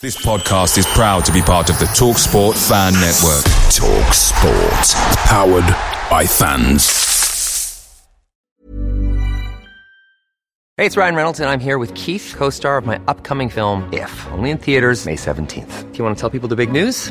This podcast is proud to be part of the Talk Sport Fan Network. Talk Sport. Powered by fans. Hey, it's Ryan Reynolds, and I'm here with Keith, co star of my upcoming film, If, only in theaters, May 17th. Do you want to tell people the big news?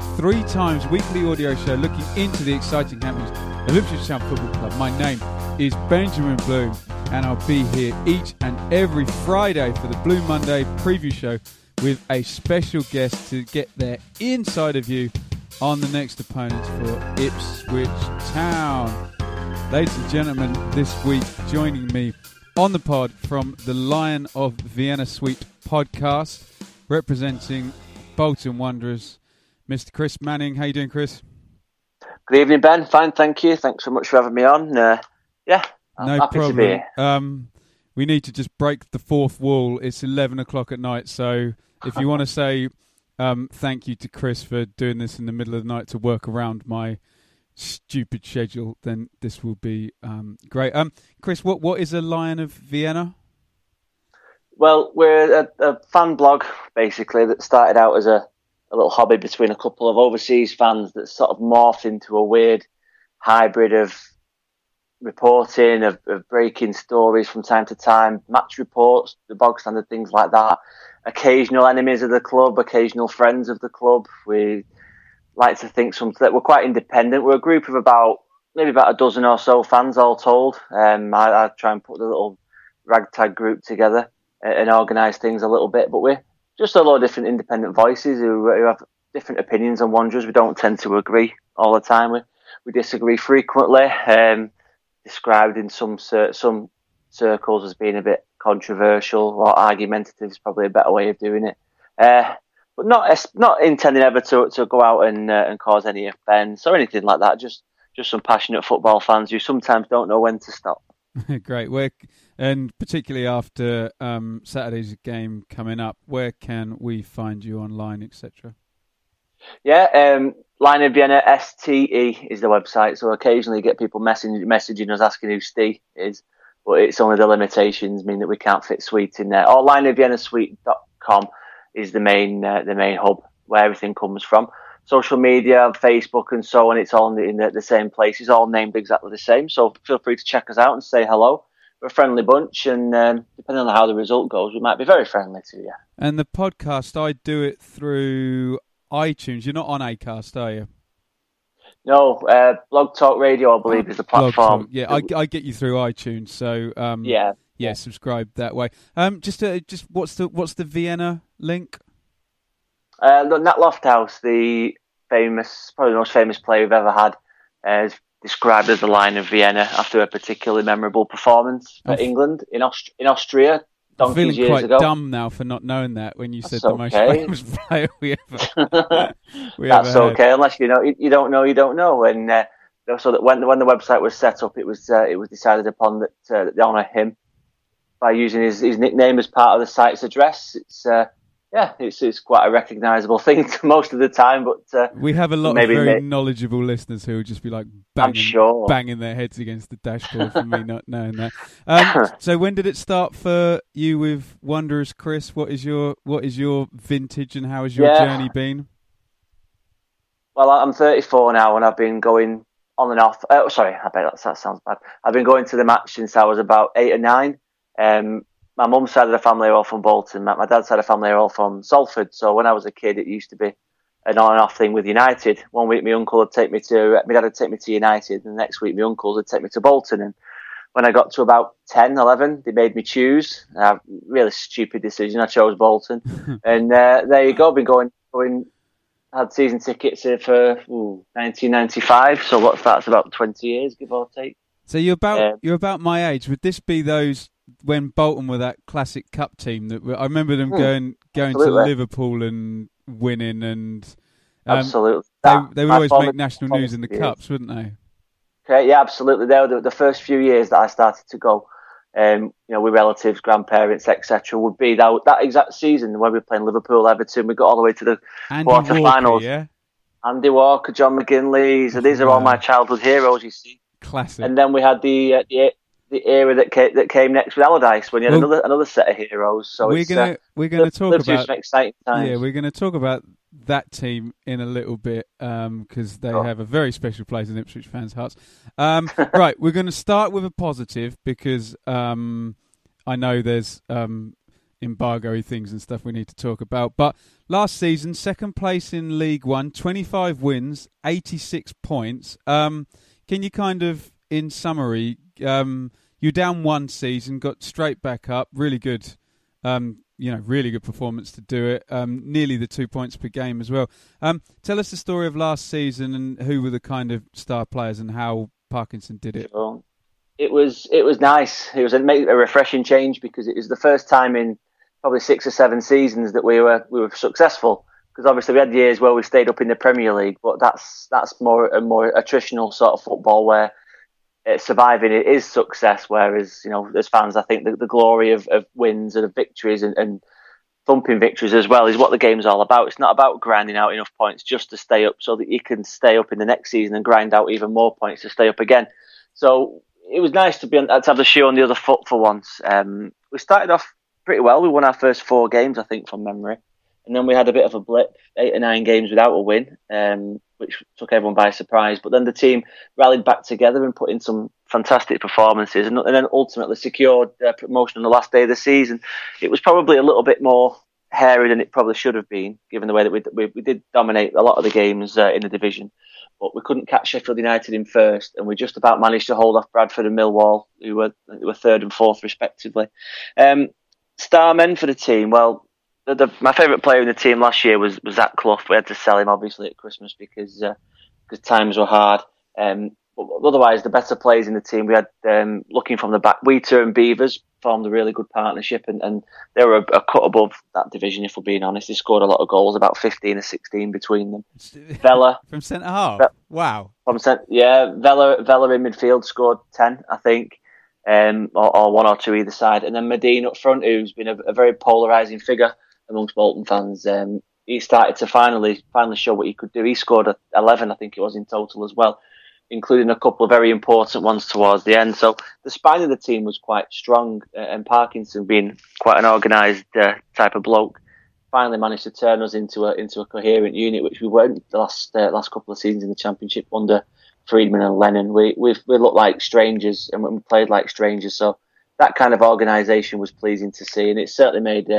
three times weekly audio show looking into the exciting happenings of Ipswich Town Football Club. My name is Benjamin Bloom, and I'll be here each and every Friday for the Blue Monday preview show with a special guest to get their inside of you on the next opponents for Ipswich Town. Ladies and gentlemen, this week joining me on the pod from the Lion of Vienna Suite podcast, representing Bolton Wanderers, Mr. Chris Manning. How you doing, Chris? Good evening, Ben. Fine, thank you. Thanks so much for having me on. Uh, yeah, I'm no problem. to be here. Um, we need to just break the fourth wall. It's eleven o'clock at night, so if you want to say um, thank you to Chris for doing this in the middle of the night to work around my stupid schedule, then this will be um, great. Um, Chris, what what is a Lion of Vienna? Well, we're a, a fan blog basically that started out as a, a little hobby between a couple of overseas fans that sort of morphed into a weird hybrid of reporting, of, of breaking stories from time to time, match reports, the bog standard things like that. Occasional enemies of the club, occasional friends of the club. We like to think something that we're quite independent. We're a group of about maybe about a dozen or so fans, all told. Um, I, I try and put the little ragtag group together and, and organise things a little bit, but we're just a lot of different independent voices who, who have different opinions on Wanderers. We don't tend to agree all the time. We we disagree frequently. Um, described in some some circles as being a bit controversial or argumentative is probably a better way of doing it. Uh, but not not intending ever to to go out and uh, and cause any offence or anything like that. Just just some passionate football fans who sometimes don't know when to stop. Great work, and particularly after um, Saturday's game coming up, where can we find you online, etc.? Yeah, um, Lion of Vienna STE is the website. So occasionally you get people messaging, messaging us asking who Steve is, but it's only the limitations mean that we can't fit Suite in there. Or Lion of Vienna Suite.com is the main uh, the main hub where everything comes from. Social media, Facebook, and so on. It's all in the, the same place. It's all named exactly the same. So feel free to check us out and say hello. We're a friendly bunch, and um, depending on how the result goes, we might be very friendly to you. And the podcast, I do it through iTunes. You're not on Acast, are you? No, uh, Blog Talk Radio, I believe, is the platform. Yeah, I, I get you through iTunes. So um, Yeah. yeah, subscribe that way. Um, just uh, just what's the what's the Vienna link? Uh, Nat Lofthouse, the famous, probably the most famous player we've ever had, uh, is described as the Lion of Vienna after a particularly memorable performance for England in, Aust- in Austria I'm feeling years quite ago. dumb now for not knowing that when you said That's the most famous player we ever. we That's ever okay, unless you know you, you don't know, you don't know. And uh, so that when when the website was set up, it was uh, it was decided upon that uh, that they honour him by using his, his nickname as part of the site's address. It's uh, yeah, it's it's quite a recognisable thing most of the time, but uh, We have a lot of very ma- knowledgeable listeners who will just be like banging, sure. banging their heads against the dashboard for me not knowing that. Um, so when did it start for you with Wanderers, Chris? What is your what is your vintage and how has your Yeah. journey been? Well, I'm 34 now, and I've been going on and off. Oh, sorry, I bet that, that sounds bad. I've been going to the match since I was about eight or nine. Um, my mum's side of the family are all from Bolton. My, my dad's side of the family are all from Salford. So when I was a kid, it used to be an on and off thing with United. One week my uncle would take me to, my dad would take me to United, and the next week my uncles would take me to Bolton. And when I got to about 10, 11, they made me choose. A really stupid decision. I chose Bolton. and uh, there you go. Been going, going, had season tickets here for ooh, 1995. So what's that? It's about 20 years, give or take. So you're about um, you're about my age. Would this be those when Bolton were that classic cup team that I remember them hmm, going going absolutely. to Liverpool and winning and um, absolutely they, they would always make national news in the cups, wouldn't they? Okay, yeah, absolutely. They were the, the first few years that I started to go. Um, you know, with relatives, grandparents, etc., would be that that exact season when we were playing Liverpool, Everton. We got all the way to the quarterfinals. Yeah, Andy Walker, John McGinley. So these are all my childhood heroes. You see, classic. And then we had the uh, the the era that came, that came next with Allardyce when you had well, another another set of heroes. So we're gonna uh, we're gonna talk about exciting times. Yeah, we're gonna talk about that team in a little bit because um, they oh. have a very special place in Ipswich fans' hearts. Um, right, we're going to start with a positive because um, I know there's um, embargo things and stuff we need to talk about. But last season, second place in League One, 25 wins, 86 points. Um, can you kind of, in summary, um, you're down one season, got straight back up, really good um, you know, really good performance to do it. Um, nearly the two points per game as well. Um, tell us the story of last season and who were the kind of star players and how Parkinson did it. it was it was nice. It was a, a refreshing change because it was the first time in probably six or seven seasons that we were we were successful. Because obviously we had years where we stayed up in the Premier League, but that's that's more a more attritional sort of football where surviving it is success. Whereas, you know, as fans, I think the, the glory of, of wins and of victories and, and thumping victories as well is what the game's all about. It's not about grinding out enough points just to stay up so that you can stay up in the next season and grind out even more points to stay up again. So it was nice to be on, to have the shoe on the other foot for once. Um, we started off pretty well. We won our first four games, I think, from memory, and then we had a bit of a blip, eight or nine games without a win. Um, which took everyone by surprise. But then the team rallied back together and put in some fantastic performances, and, and then ultimately secured promotion on the last day of the season. It was probably a little bit more hairy than it probably should have been, given the way that we we, we did dominate a lot of the games uh, in the division. But we couldn't catch Sheffield United in first, and we just about managed to hold off Bradford and Millwall, who were who were third and fourth respectively. Um, star men for the team. Well, the, the, my favourite player in the team last year was, was Zach Clough. We had to sell him obviously at Christmas because uh, because times were hard. Um, otherwise, the better players in the team we had um, looking from the back, Wheater and Beevers formed a really good partnership, and, and they were a, a, cut above that division. If we're being honest, they scored a lot of goals, about fifteen or sixteen between them. Vela from centre half. wow. From cent- yeah, Vela Vela in midfield scored ten, I think. Um, or, or, one or two either side, and then Madine up front, who's been a, a very polarising figure amongst Bolton fans. Um, he started to finally finally show what he could do. He scored 11, I think it was in total as well, including a couple of very important ones towards the end. So the spine of the team was quite strong, uh, and Parkinson, being quite an organised uh, type of bloke, finally managed to turn us into a into a coherent unit, which we weren't the last uh, last couple of seasons in the Championship under Freedman and Lennon. We we we looked like strangers and we played like strangers. So that kind of organisation was pleasing to see, and it certainly made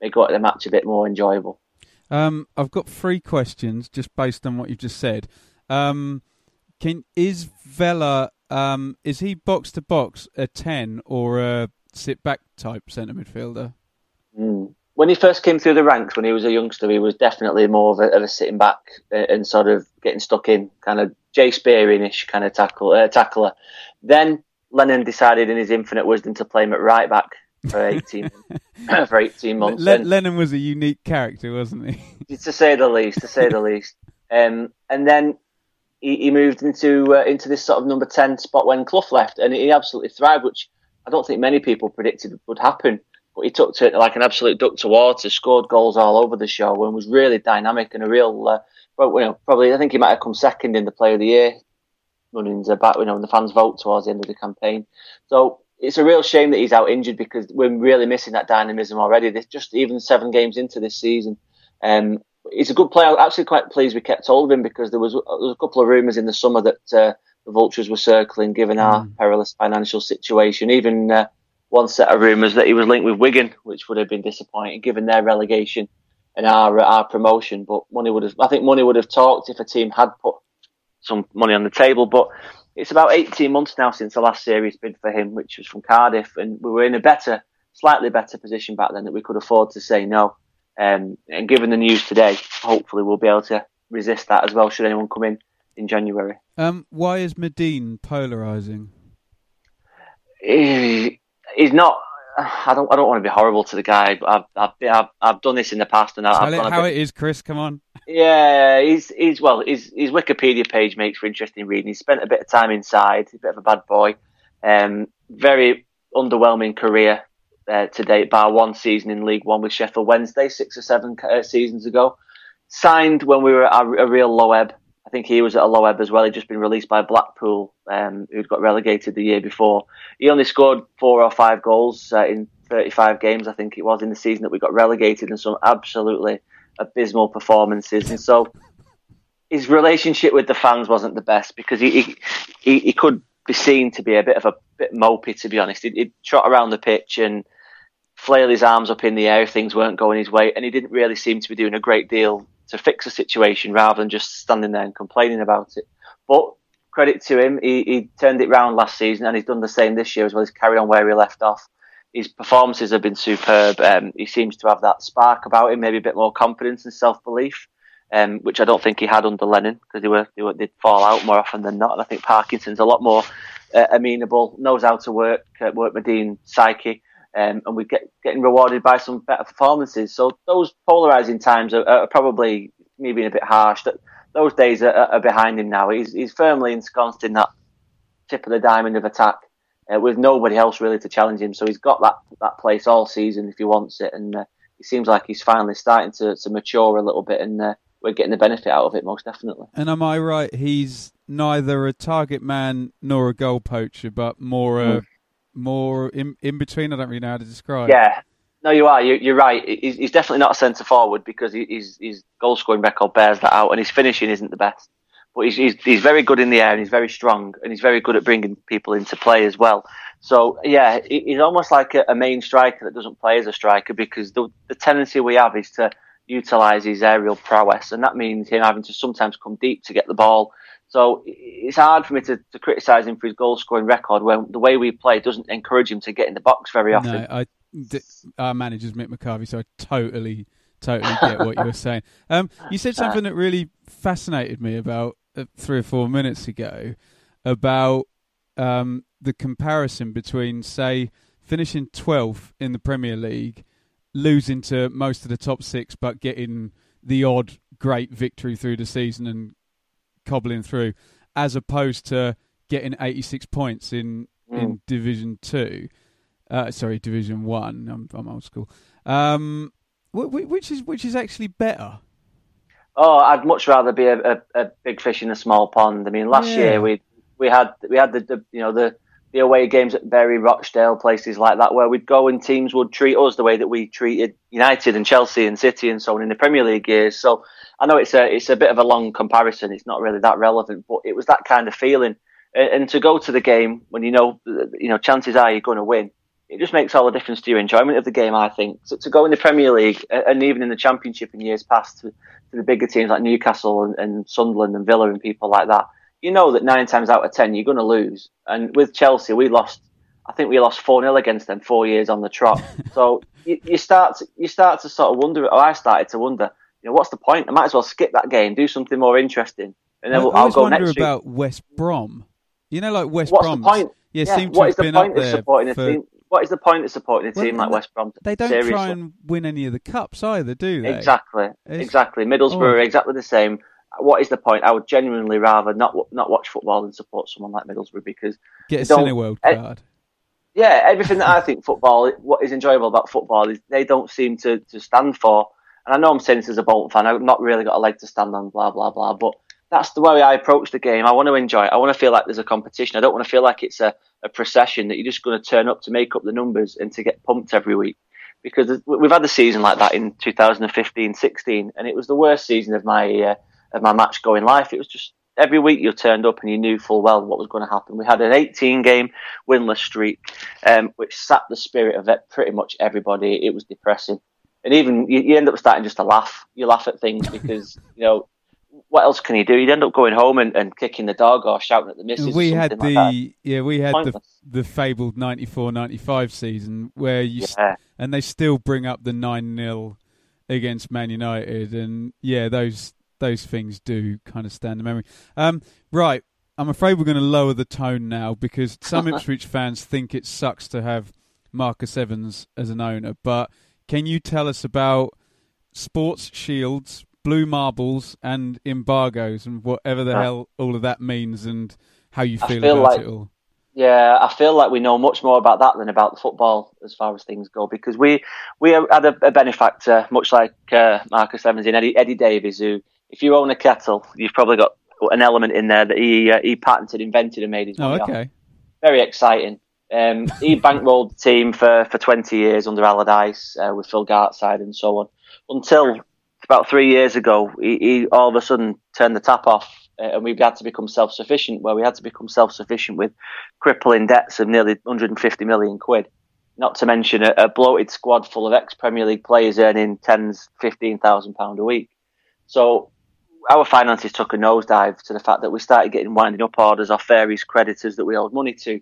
uh, they got the match a bit more enjoyable. Um, I've got three questions just based on what you've just said. Um, can is Vela um, is he box to box a ten or a sit back type centre midfielder? Mm. When he first came through the ranks, when he was a youngster, he was definitely more of a, of a sitting back and sort of getting stuck in, kind of Jay Spearing-ish kind of tackle, uh, tackler. Then Lennon decided in his infinite wisdom to play him at right back for 18, for 18 months. Le- Lennon was a unique character, wasn't he? to say the least, to say the least. Um, and then he, he moved into uh, into this sort of number 10 spot when Clough left, and he absolutely thrived, which I don't think many people predicted would happen. But he took to it like an absolute duck to water, scored goals all over the show, and was really dynamic and a real. Uh, well, you know, probably I think he might have come second in the Player of the Year runnings about you know when the fans vote towards the end of the campaign. So it's a real shame that he's out injured because we're really missing that dynamism already. There's just even seven games into this season. Um, he's a good player. I'm actually quite pleased we kept hold of him because there was, there was a couple of rumours in the summer that uh, the Vultures were circling, given our mm. perilous financial situation. Even uh, one set of rumours that he was linked with Wigan, which would have been disappointing given their relegation and our our promotion. But money would have, I think, money would have talked if a team had put some money on the table. But it's about 18 months now since the last series bid for him, which was from Cardiff, and we were in a better, slightly better position back then that we could afford to say no. Um, and given the news today, hopefully we'll be able to resist that as well. Should anyone come in in January? Um, why is Madine polarising? He, he's not. I don't. I don't want to be horrible to the guy. But I've, I've, I've, I've done this in the past, and I've Tell it gone a how bit- it is, Chris. Come on. Yeah, he's he's well, his his Wikipedia page makes for interesting reading. He spent a bit of time inside. He's a bit of a bad boy. Um, very underwhelming career uh, to date, bar one season in League One with Sheffield Wednesday six or seven uh, seasons ago. Signed when we were at a, a real low ebb. I think he was at a low ebb as well. He'd just been released by Blackpool, um, who'd got relegated the year before. He only scored four or five goals uh, in 35 games, I think it was, in the season that we got relegated, and some absolutely abysmal performances. And so his relationship with the fans wasn't the best because he he, he, could be seen to be a bit of a bit mopey, to be honest. He'd, he'd trot around the pitch and flail his arms up in the air if things weren't going his way, and he didn't really seem to be doing a great deal to fix the situation rather than just standing there and complaining about it. But credit to him, he, he turned it round last season and he's done the same this year as well. He's carried on where he left off. His performances have been superb. Um, he seems to have that spark about him, maybe a bit more confidence and self belief, um, which I don't think he had under Lennon because they were, they were they'd fall out more often than not. And I think Parkinson's a lot more uh, amenable, knows how to work uh, work Madine psyche, um, and we're get, getting rewarded by some better performances. So those polarising times are, are probably me being a bit harsh. That those days are, are behind him now. He's he's firmly ensconced in that tip of the diamond of attack. Uh, with nobody else really to challenge him, so he's got that that place all season if he wants it, and uh, it seems like he's finally starting to, to mature a little bit, and uh, we're getting the benefit out of it most definitely. And am I right? He's neither a target man nor a goal poacher, but more a more in in between. I don't really know how to describe. Yeah, no, you are. You, you're right. He's, he's definitely not a centre forward because his his goal scoring record bears that out, and his finishing isn't the best. But he's, he's he's very good in the air, and he's very strong, and he's very good at bringing people into play as well. So yeah, he's almost like a, a main striker that doesn't play as a striker because the the tendency we have is to utilise his aerial prowess, and that means him having to sometimes come deep to get the ball. So it's hard for me to, to criticise him for his goal scoring record when the way we play doesn't encourage him to get in the box very often. No, I our manager's Mick McCarthy, so I totally, totally get what you were saying. Um, you said something that really fascinated me about uh, three or four minutes ago about um, the comparison between, say, finishing 12th in the Premier League, losing to most of the top six, but getting the odd great victory through the season and cobbling through, as opposed to getting 86 points in in Division Two. Uh, sorry, Division One. I'm, I'm old school. Um, wh- wh- which is which is actually better. Oh, I'd much rather be a, a, a big fish in a small pond. I mean, last Yeah. year we we had we had the, the you know the the away games at Bury, Rochdale, places like that, where we'd go and teams would treat us the way that we treated United and Chelsea and City and so on in the Premier League years. So I know it's a it's a bit of a long comparison. It's not really that relevant, but it was that kind of feeling. And, and to go to the game when you know you know chances are you're going to win, it just makes all the difference to your enjoyment of the game. I think so to go in the Premier League and even in the Championship in years past to, to the bigger teams like Newcastle and, and Sunderland and Villa and people like that, you know that nine times out of ten you're going to lose. And with Chelsea, we lost. I think we lost four 0 against them four years on the trot. so you, you start to, you start to sort of wonder. Or I started to wonder. You know, what's the point? I might as well skip that game, do something more interesting, and then I we'll, I I'll always go wonder next week. about West Brom. You know, like West What's Brom. the point? Yeah, seem to what have the been point up of there supporting for- a team? What is the point of supporting a Well, team like West Brom? They don't Seriously. try and win any of the cups either, do they? Exactly, It's- exactly. Middlesbrough Oh. are exactly the same. What is the point? I would genuinely rather not not watch football than support someone like Middlesbrough because Get a Cineworld card. yeah, everything that I think football, what is enjoyable about football is they don't seem to, to stand for. And I know I'm saying this as a Bolton fan, I've not really got a leg to stand on, blah, blah, blah. But that's the way I approach the game. I want to enjoy it. I want to feel like there's a competition. I don't want to feel like it's a, a procession that you're just going to turn up to make up the numbers and to get pumped every week. Because we've had a season like that in 2015 16, and it was the worst season of my uh, of my match going life. It was just every week you turned up and you knew full well what was going to happen. We had an 18 game winless streak, um, which sapped the spirit of pretty much everybody. It was depressing, and even you, you end up starting just to laugh. You laugh at things because you know what else can you do? You'd end up going home and, and kicking the dog or shouting at the missus. We had the like yeah, we had the Pointless. the fabled 94-95 season where you Yeah. and they still bring up the nine 0 against Man United, and yeah, those those things do kind of stand in memory. Um, right, I'm afraid we're going to lower the tone now because some Ipswich fans think it sucks to have Marcus Evans as an owner. But can you tell us about sports shields, blue marbles, and embargoes, and whatever the hell all of that means, and how you feel, feel about like- it all? Yeah, I feel like we know much more about that than about the football as far as things go because we we had a, a benefactor, much like uh, Marcus Evans and Eddie, Eddie Davies, who, if you own a kettle, you've probably got an element in there that he uh, he patented, invented, and made his Oh, off. okay. Very exciting. Um, he bankrolled the team for, for 20 years under Allardyce uh, with Phil Gartside and so on until about three years ago, he, he all of a sudden turned the tap off uh, and we had to become self-sufficient. Where we had to become self-sufficient with crippling debts of nearly 150 million quid. Not to mention a, a bloated squad full of ex-Premier League players earning tens, fifteen thousand pound a week. So our finances took a nosedive to the fact that we started getting winding up orders off various creditors that we owed money to.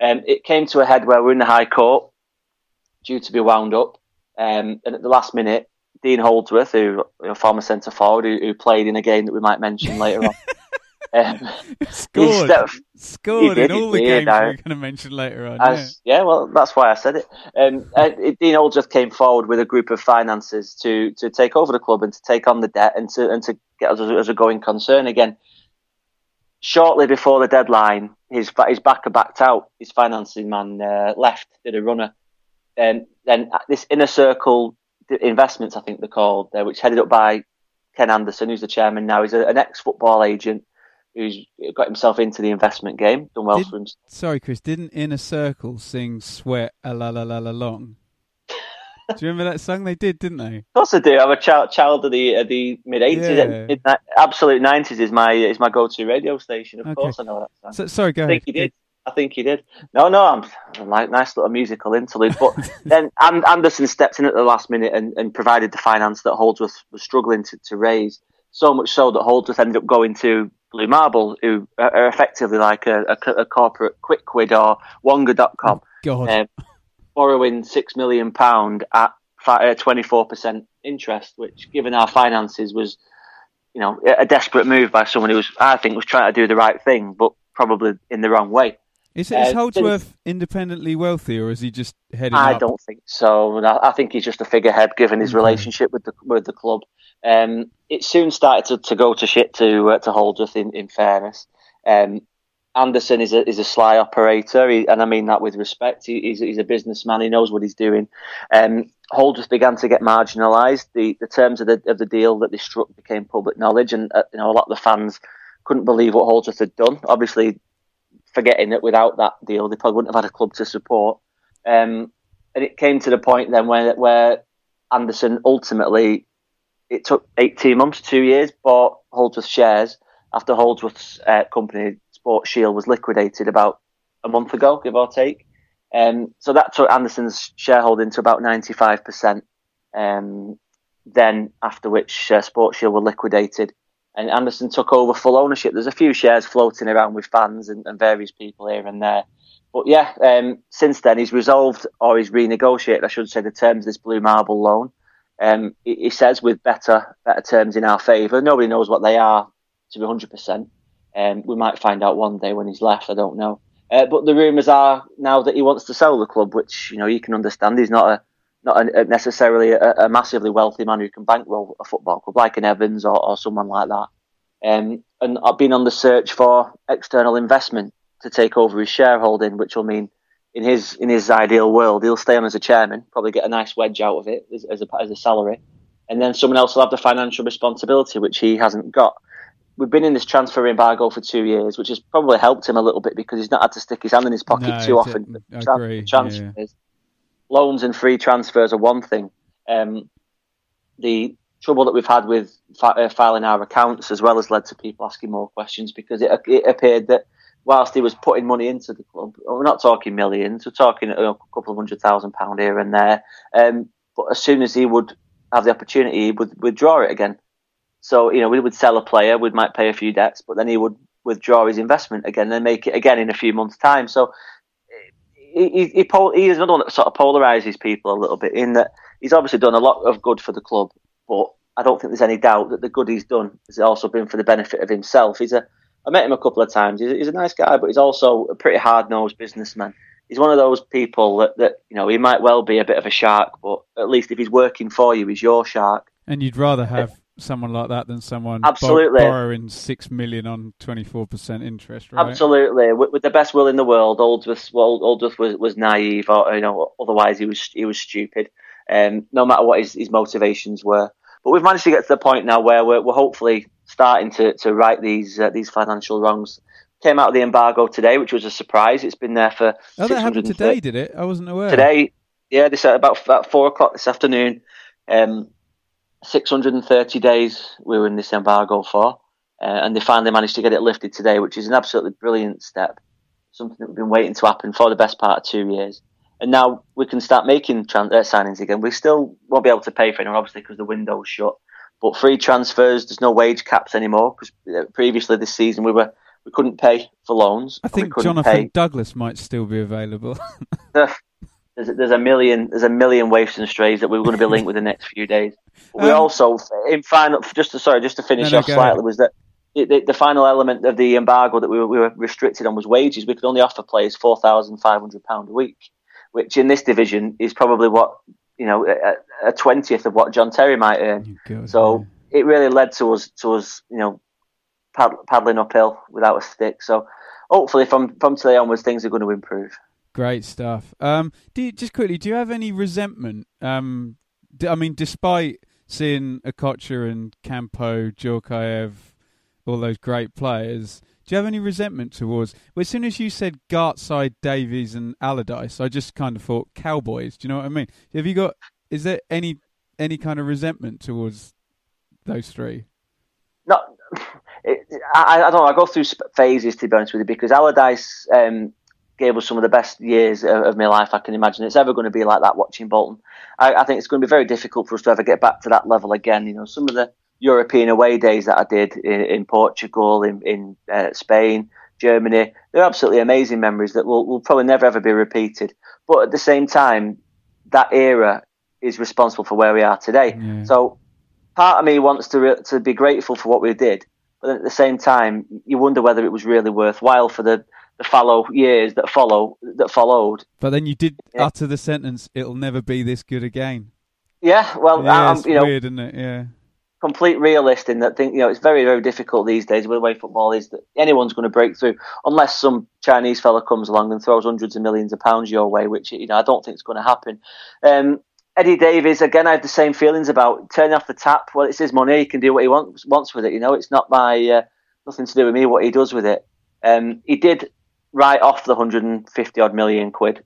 Um, it came to a head where we're in the High Court, due to be wound up, um, and at the last minute, Dean Holdsworth, who a former centre forward, who, who played in a game that we might mention later on, um, Scored, stepped- scored he in did, all the he games we're going to mention later on. as, yeah. well, that's why I said it. Um, uh, Dean Holdsworth came forward with a group of financiers to to take over the club and to take on the debt and to and to get us as, as a going concern again. Shortly before the deadline, his his backer backed out. His financing man uh, left, did a runner. Um, then this inner circle investments, I think they're called, uh, which headed up by Ken Anderson, who's the chairman now. He's a, an ex-football agent who's got himself into the investment game, done well Did- for himself. Sorry, Chris. Didn't Inner Circle sing "Sweat a la la la la long"? Do you remember that song? They did, didn't they? Of course I do. I'm a child, child of the of the mid eighties, Yeah. mid absolute nineties is my is my go to radio station. Of Okay. course I know that song. So, sorry, go I ahead. think he did. I think he did. No, no, I'm, I'm like nice little musical interlude. But then An- Anderson stepped in at the last minute and, and provided the finance that Holdsworth was struggling to, to raise. So much so that Holdsworth ended up going to Blue Marble, who are effectively like a, a, a corporate quick quid or Wonga.com God, um, borrowing six million pound at twenty four percent interest, which, given our finances, was you know a desperate move by someone who was, I think, was trying to do the right thing, but probably in the wrong way. Is, is uh, Holdsworth independently wealthy, or is he just heading I up? don't think so. I I think he's just a figurehead, given his Okay. relationship with the with the club. Um, it soon started to, to go to shit to uh, to Holdsworth. In, in fairness, um, Anderson is a is a sly operator, he, and I mean that with respect. He, he's he's a businessman. He knows what he's doing. Um, Holdsworth began to get marginalised. The the terms of the of the deal that they struck became public knowledge, and uh, you know a lot of the fans couldn't believe what Holdsworth had done. Obviously, forgetting that without that deal, they probably wouldn't have had a club to support. Um, and it came to the point then where where Anderson ultimately it took 18 months, two years, bought Holdsworth shares after Holdsworth's uh, company Sport Shield was liquidated about a month ago, give or take. Um, so that took Anderson's shareholding to about 95%. Um, then after which uh, Sport Shield were liquidated and Anderson took over full ownership. There's a few shares floating around with fans and, and various people here and there. But yeah, um, since then he's resolved or he's renegotiated, I should say, the terms of this Blue Marble loan. Um, he, he says with better better terms in our favour. Nobody knows what they are to be 100%. Um, we might find out one day when he's left. I don't know. Uh, but the rumours are now that he wants to sell the club, which you know you can understand. He's not a not a, necessarily a, a massively wealthy man who can bankroll a football club like an Evans or, or someone like that. Um, and I've been on the search for external investment to take over his shareholding, which will mean in his in his ideal world he'll stay on as a chairman, probably get a nice wedge out of it as, as a as a salary, and then someone else will have the financial responsibility, which he hasn't got. We've been in this transfer embargo for two years, which has probably helped him a little bit because he's not had to stick his hand in his pocket No, too often. I Tra- agree, transfers. Loans and free transfers are one thing. Um, the trouble that we've had with uh, filing our accounts as well has led to people asking more questions because it, it appeared that whilst he was putting money into the club, we're not talking millions, we're talking a couple of hundred thousand pound here and there. Um, but as soon as he would have the opportunity, he would withdraw it again. So you know, we would sell a player, we might pay a few debts, but then he would withdraw his investment again and make it again in a few months' time. So he, he, he, he is another one that sort of polarizes people a little bit in that he's obviously done a lot of good for the club, but I don't think there's any doubt that the good he's done has also been for the benefit of himself. He's a I met him a couple of times. He's, he's a nice guy, but he's also a pretty hard nosed businessman. He's one of those people that, that you know he might well be a bit of a shark, but at least if he's working for you, he's your shark. And you'd rather have someone like that than someone absolutely borrowing six million on twenty four percent interest, right? Absolutely, with, with, the best will in the world, Oldsworth, well, Oldsworth was, was naive, or you know, otherwise he was he was stupid. Um, no matter what his, his motivations were, but we've managed to get to the point now where we're, we're hopefully starting to, to right these uh, these financial wrongs. Came out of the embargo today, which was a surprise. It's been there for. Oh, that happened today, did it? I wasn't aware. Today, yeah, this about about four o'clock this afternoon. Um, 630 days we were in this embargo for, uh, and they finally managed to get it lifted today, which is an absolutely brilliant step. Something that we've been waiting to happen for the best part of two years. And now we can start making trans- uh, signings again. We still won't be able to pay for anyone, obviously, because the window's shut. But free transfers, there's no wage caps anymore because uh, previously this season we were we couldn't pay for loans. I think Jonathan pay. Douglas might still be available. there's, there's a million there's a million waifs and strays that we are going to be linked with the next few days. But we um, also in final just to, sorry just to finish no, no, off slightly ahead. was that the, the, final element of the embargo that we were, we were restricted on was wages. We could only offer players four thousand five hundred pound a week, which in this division is probably what you know a twentieth of what John Terry might earn. God, so man. it really led to us to us you know paddling uphill without a stick. So hopefully from from today onwards things are going to improve. Great stuff. Um, do you, just quickly, do you have any resentment? Um, I mean, despite seeing Okocha and Campo, Djorkaeff, all those great players, do you have any resentment towards? Well, as soon as you said Gartside, Davies, and Allardyce, I just kind of thought Cowboys. Do you know what I mean? Have you got? Is there any any kind of resentment towards those three? No, it, I, I, don't know. I go through phases to be honest with you because Allardyce um, gave us some of the best years of, of, my life I can imagine. It's ever going to be like that watching Bolton. I, I, think it's going to be very difficult for us to ever get back to that level again. You know, some of the European away days that I did in, in Portugal, in, in uh, Spain, Germany, they're absolutely amazing memories that will, will probably never ever be repeated. But at the same time, that era is responsible for where we are today. Yeah. So part of me wants to re- to be grateful for what we did, but at the same time, you wonder whether it was really worthwhile for the the fallow years that follow that followed. But then you did yeah. utter the sentence, "It'll never be this good again." Yeah, well, yeah, um, you know, weird, isn't it? Yeah. Complete realist in that thing, you know, it's very, very difficult these days with the way football is that anyone's going to break through unless some Chinese fella comes along and throws hundreds of millions of pounds your way, which, you know, I don't think is going to happen. Um, Eddie Davies, again, I have the same feelings about turning off the tap. Well, it's his money; he can do what he wants wants with it. You know, it's not my uh, nothing to do with me what he does with it. Um, he did write off the 150 odd million quid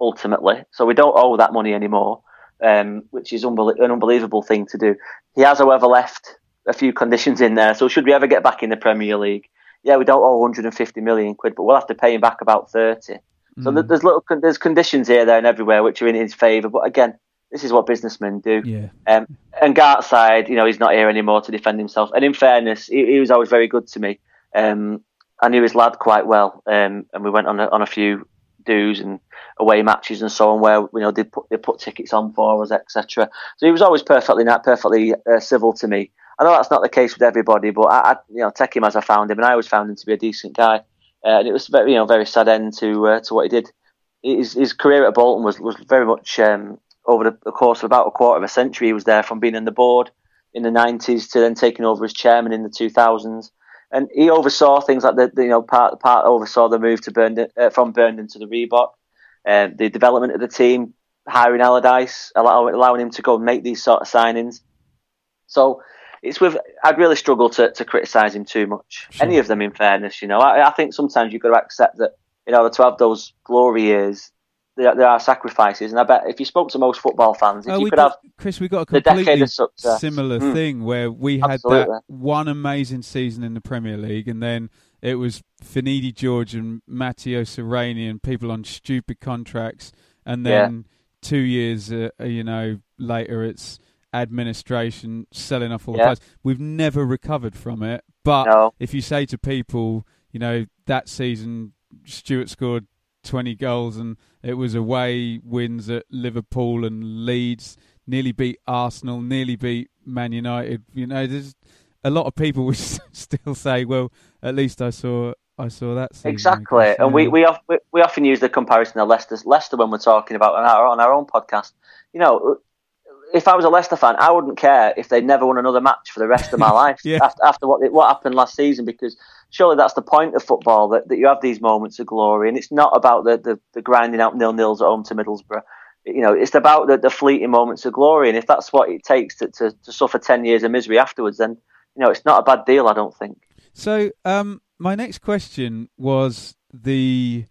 ultimately. So we don't owe that money anymore, um, which is an unbelievable thing to do. He has, however, left a few conditions in there. So should we ever get back in the Premier League, yeah, we don't owe 150 million quid, but we'll have to pay him back about 30. Mm. So there's little there's conditions here, there, and everywhere which are in his favour. But again, this is what businessmen do. Yeah. Um, and Gartside, you know, he's not here anymore to defend himself. And in fairness, he, he was always very good to me. Um, I knew his lad quite well, um, and we went on a, on a few dues and away matches and so on where you know they put they put tickets on for us, etc. So he was always perfectly perfectly uh, civil to me. I know that's not the case with everybody, but I, I, you know take him as I found him, and I always found him to be a decent guy. Uh, and it was very you know very sad end to uh, to what he did. His, his career at Bolton was was very much um, over the, the course of about a quarter of a century. He was there from being in the board in the 90s to then taking over as chairman in the 2000s and he oversaw things like the, the you know part part oversaw the move to Burnden uh, from Burnden to the Reebok, uh, the development of the team, hiring Allardyce, allowing, allowing him to go and make these sort of signings. So it's with I'd really struggle to, to criticise him too much. Sure. Any of them, in fairness, you know, I, I think sometimes you've got to accept that in order to have those glory years, there, there are sacrifices, and I bet if you spoke to most football fans, if Oh, you could did- have Chris, we got a the completely similar Mm. thing where we had Absolutely. that one amazing season in the Premier League, and then it was Finidi George and Matteo Sereni and people on stupid contracts, and then two years, uh, uh, you know, later it's administration selling off all the Yeah. players. We've never recovered from it. But No. if you say to people, you know, that season Stewart scored 20 goals and it was away wins at Liverpool and Leeds, nearly beat Arsenal, nearly beat Man United. You know, there's a lot of people would still say, well, at least I saw I saw that season. Exactly, guess, and we we, we we often use the comparison of Leicester Leicester when we're talking about on our on our own podcast. You know, if I was a Leicester fan, I wouldn't care if they never won another match for the rest of my life Yeah. after after what what happened last season because surely that's the point of football that, that you have these moments of glory and it's not about the the, the grinding out nil nils at home to Middlesbrough. You know, it's about the, the fleeting moments of glory, and if that's what it takes to, to, to suffer ten years of misery afterwards, then you know it's not a bad deal. I don't think. So, um, my next question was the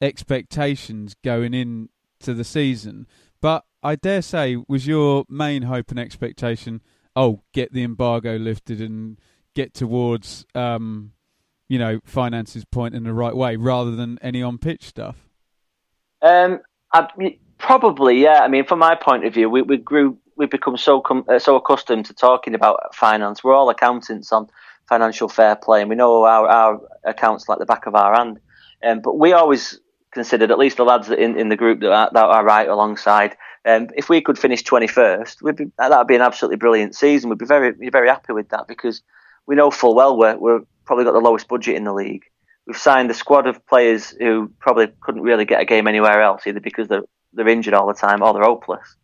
expectations going into the season, but I dare say was your main hope and expectation, oh, get the embargo lifted and get towards, um, you know, finances point in the right way, rather than any on pitch stuff. Um, I, probably, yeah. I mean, from my point of view, we, we grew, we've become so com- uh, so accustomed to talking about finance. We're all accountants on financial fair play, and we know our, our accounts like the back of our hand. Um, but we always considered, at least the lads that in, in the group that are, that are right alongside, um, if we could finish 21st, we'd be, that would be an absolutely brilliant season. We'd be very very happy with that because we know full well we're, we're probably got the lowest budget in the league. We've signed a squad of players who probably couldn't really get a game anywhere else, either because they're they're injured all the time or they're hopeless.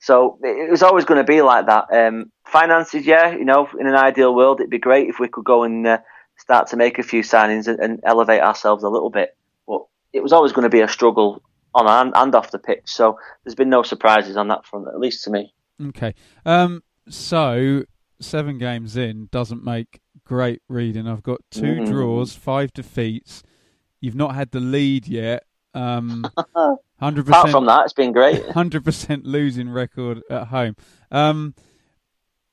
So it was always going to be like that. Um, finances, yeah, you know, in an ideal world, it'd be great if we could go and uh, start to make a few signings and, and elevate ourselves a little bit. But it was always going to be a struggle on and, off the pitch. So there's been no surprises on that front, at least to me. Okay. Um, so seven games in doesn't make great reading. I've got 2 Mm. draws, five defeats. You've not had the lead yet. Um, 100%. Apart from that, it's been great. hundred percent losing record at home. Um,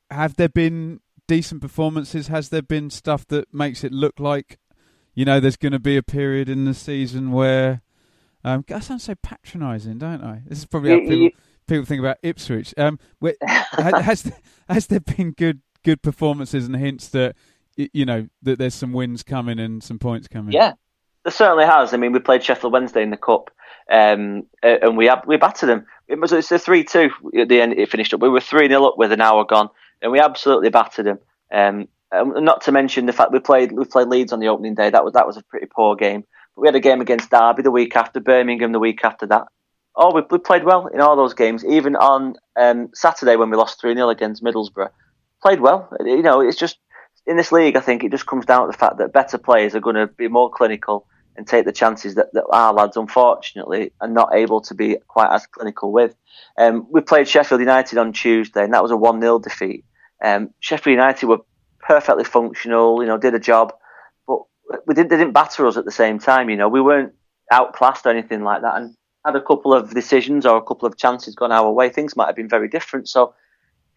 have there been decent performances? Has there been stuff that makes it look like, you know, there's going to be a period in the season where um, I sound so patronising, don't I? This is probably how people, people think about Ipswich. Um, where, has has there been good good performances and hints that you know that there's some wins coming and some points coming? Yeah, there certainly has. I mean, we played Sheffield Wednesday in the cup, um, and we we battered them. It was it's a three two at the end. It finished up. We were three 0 up with an hour gone, and we absolutely battered them. Um, not to mention the fact we played we played Leeds on the opening day. That was that was a pretty poor game. But we had a game against Derby the week after, Birmingham the week after that. Oh, we, we played well in all those games. Even on um, Saturday when we lost three 0 against Middlesbrough, played well. You know, it's just in this league. I think it just comes down to the fact that better players are going to be more clinical and take the chances that, that our lads, unfortunately, are not able to be quite as clinical with. Um, we played Sheffield United on Tuesday, and that was a 1 0 defeat. Um, Sheffield United were perfectly functional, you know, did a job, but we didn't, they didn't batter us at the same time, you know. We weren't outclassed or anything like that, and had a couple of decisions or a couple of chances gone our way, things might have been very different. So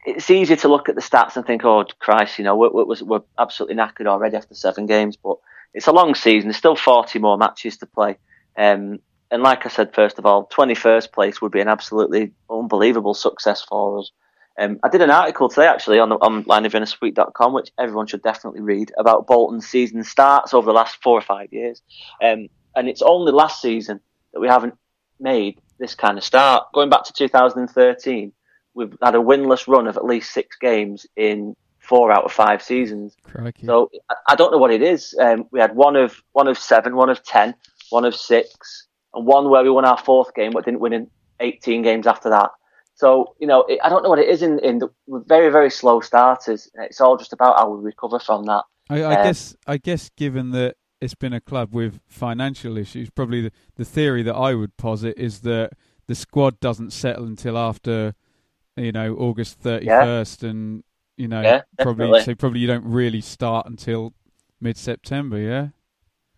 it's easy to look at the stats and think, oh, Christ, you know, we're, we're, we're absolutely knackered already after seven games, but it's a long season. There's still 40 more matches to play. Um, and like I said, first of all, 21st place would be an absolutely unbelievable success for us. Um, I did an article today actually on the, on lionofviennasuite.com, which everyone should definitely read about Bolton's season starts over the last four or five years. Um, and it's only last season that we haven't made this kind of start. Going back to 2013, we've had a winless run of at least six games in four out of five seasons. Crikey. So I- don't know what it is. Um, we had one of one of seven, one of ten, one of six, and one where we won our fourth game but didn't win in 18 games after that. So you know, it, I don't know what it is in in the we're very very slow starters. It's all just about how we recover from that. I, I Um, guess I guess given that it's been a club with financial issues, probably the, the theory that I would posit is that the squad doesn't settle until after you know August thirty first, and you know Yeah, probably definitely. so probably you don't really start until mid September. Yeah.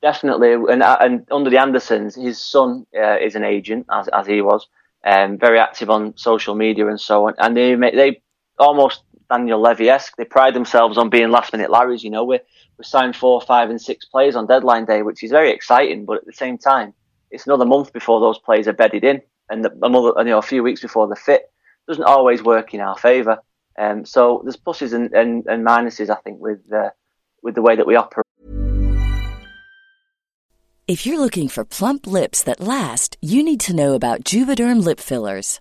definitely. And and under the Andersons, his son uh, is an agent, as as he was, um, very active on social media and so on. And they they almost Daniel Levy esque. They pride themselves on being last minute Larrys. You know, we we signed four, five, and six players on deadline day, which is very exciting. But at the same time, it's another month before those players are bedded in, and another you know a few weeks before they're fit. Doesn't always work in our favour. Um, so there's pluses and, and, and minuses, I think, with uh, with the way that we operate. If you're looking for plump lips that last, you need to know about Juvederm lip fillers.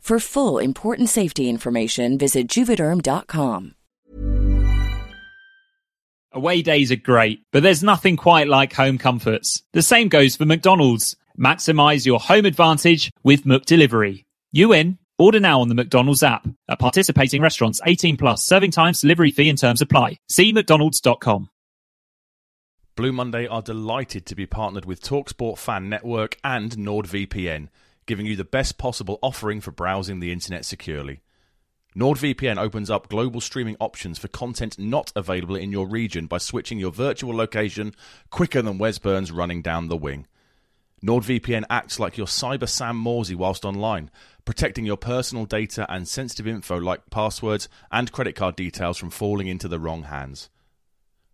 For full important safety information, visit juvederm.com. Away days are great, but there's nothing quite like home comforts. The same goes for McDonald's. Maximize your home advantage with McDelivery. You in? Order now on the McDonald's app. At participating restaurants, 18 plus, serving times, delivery fee and terms apply. See mcdonalds.com. Blue Monday are delighted to be partnered with TalkSport Fan Network and NordVPN, giving you the best possible offering for browsing the internet securely. NordVPN opens up global streaming options for content not available in your region by switching your virtual location quicker than Wes Burns running down the wing. NordVPN acts like your cyber Sam Morsy whilst online, protecting your personal data and sensitive info like passwords and credit card details from falling into the wrong hands.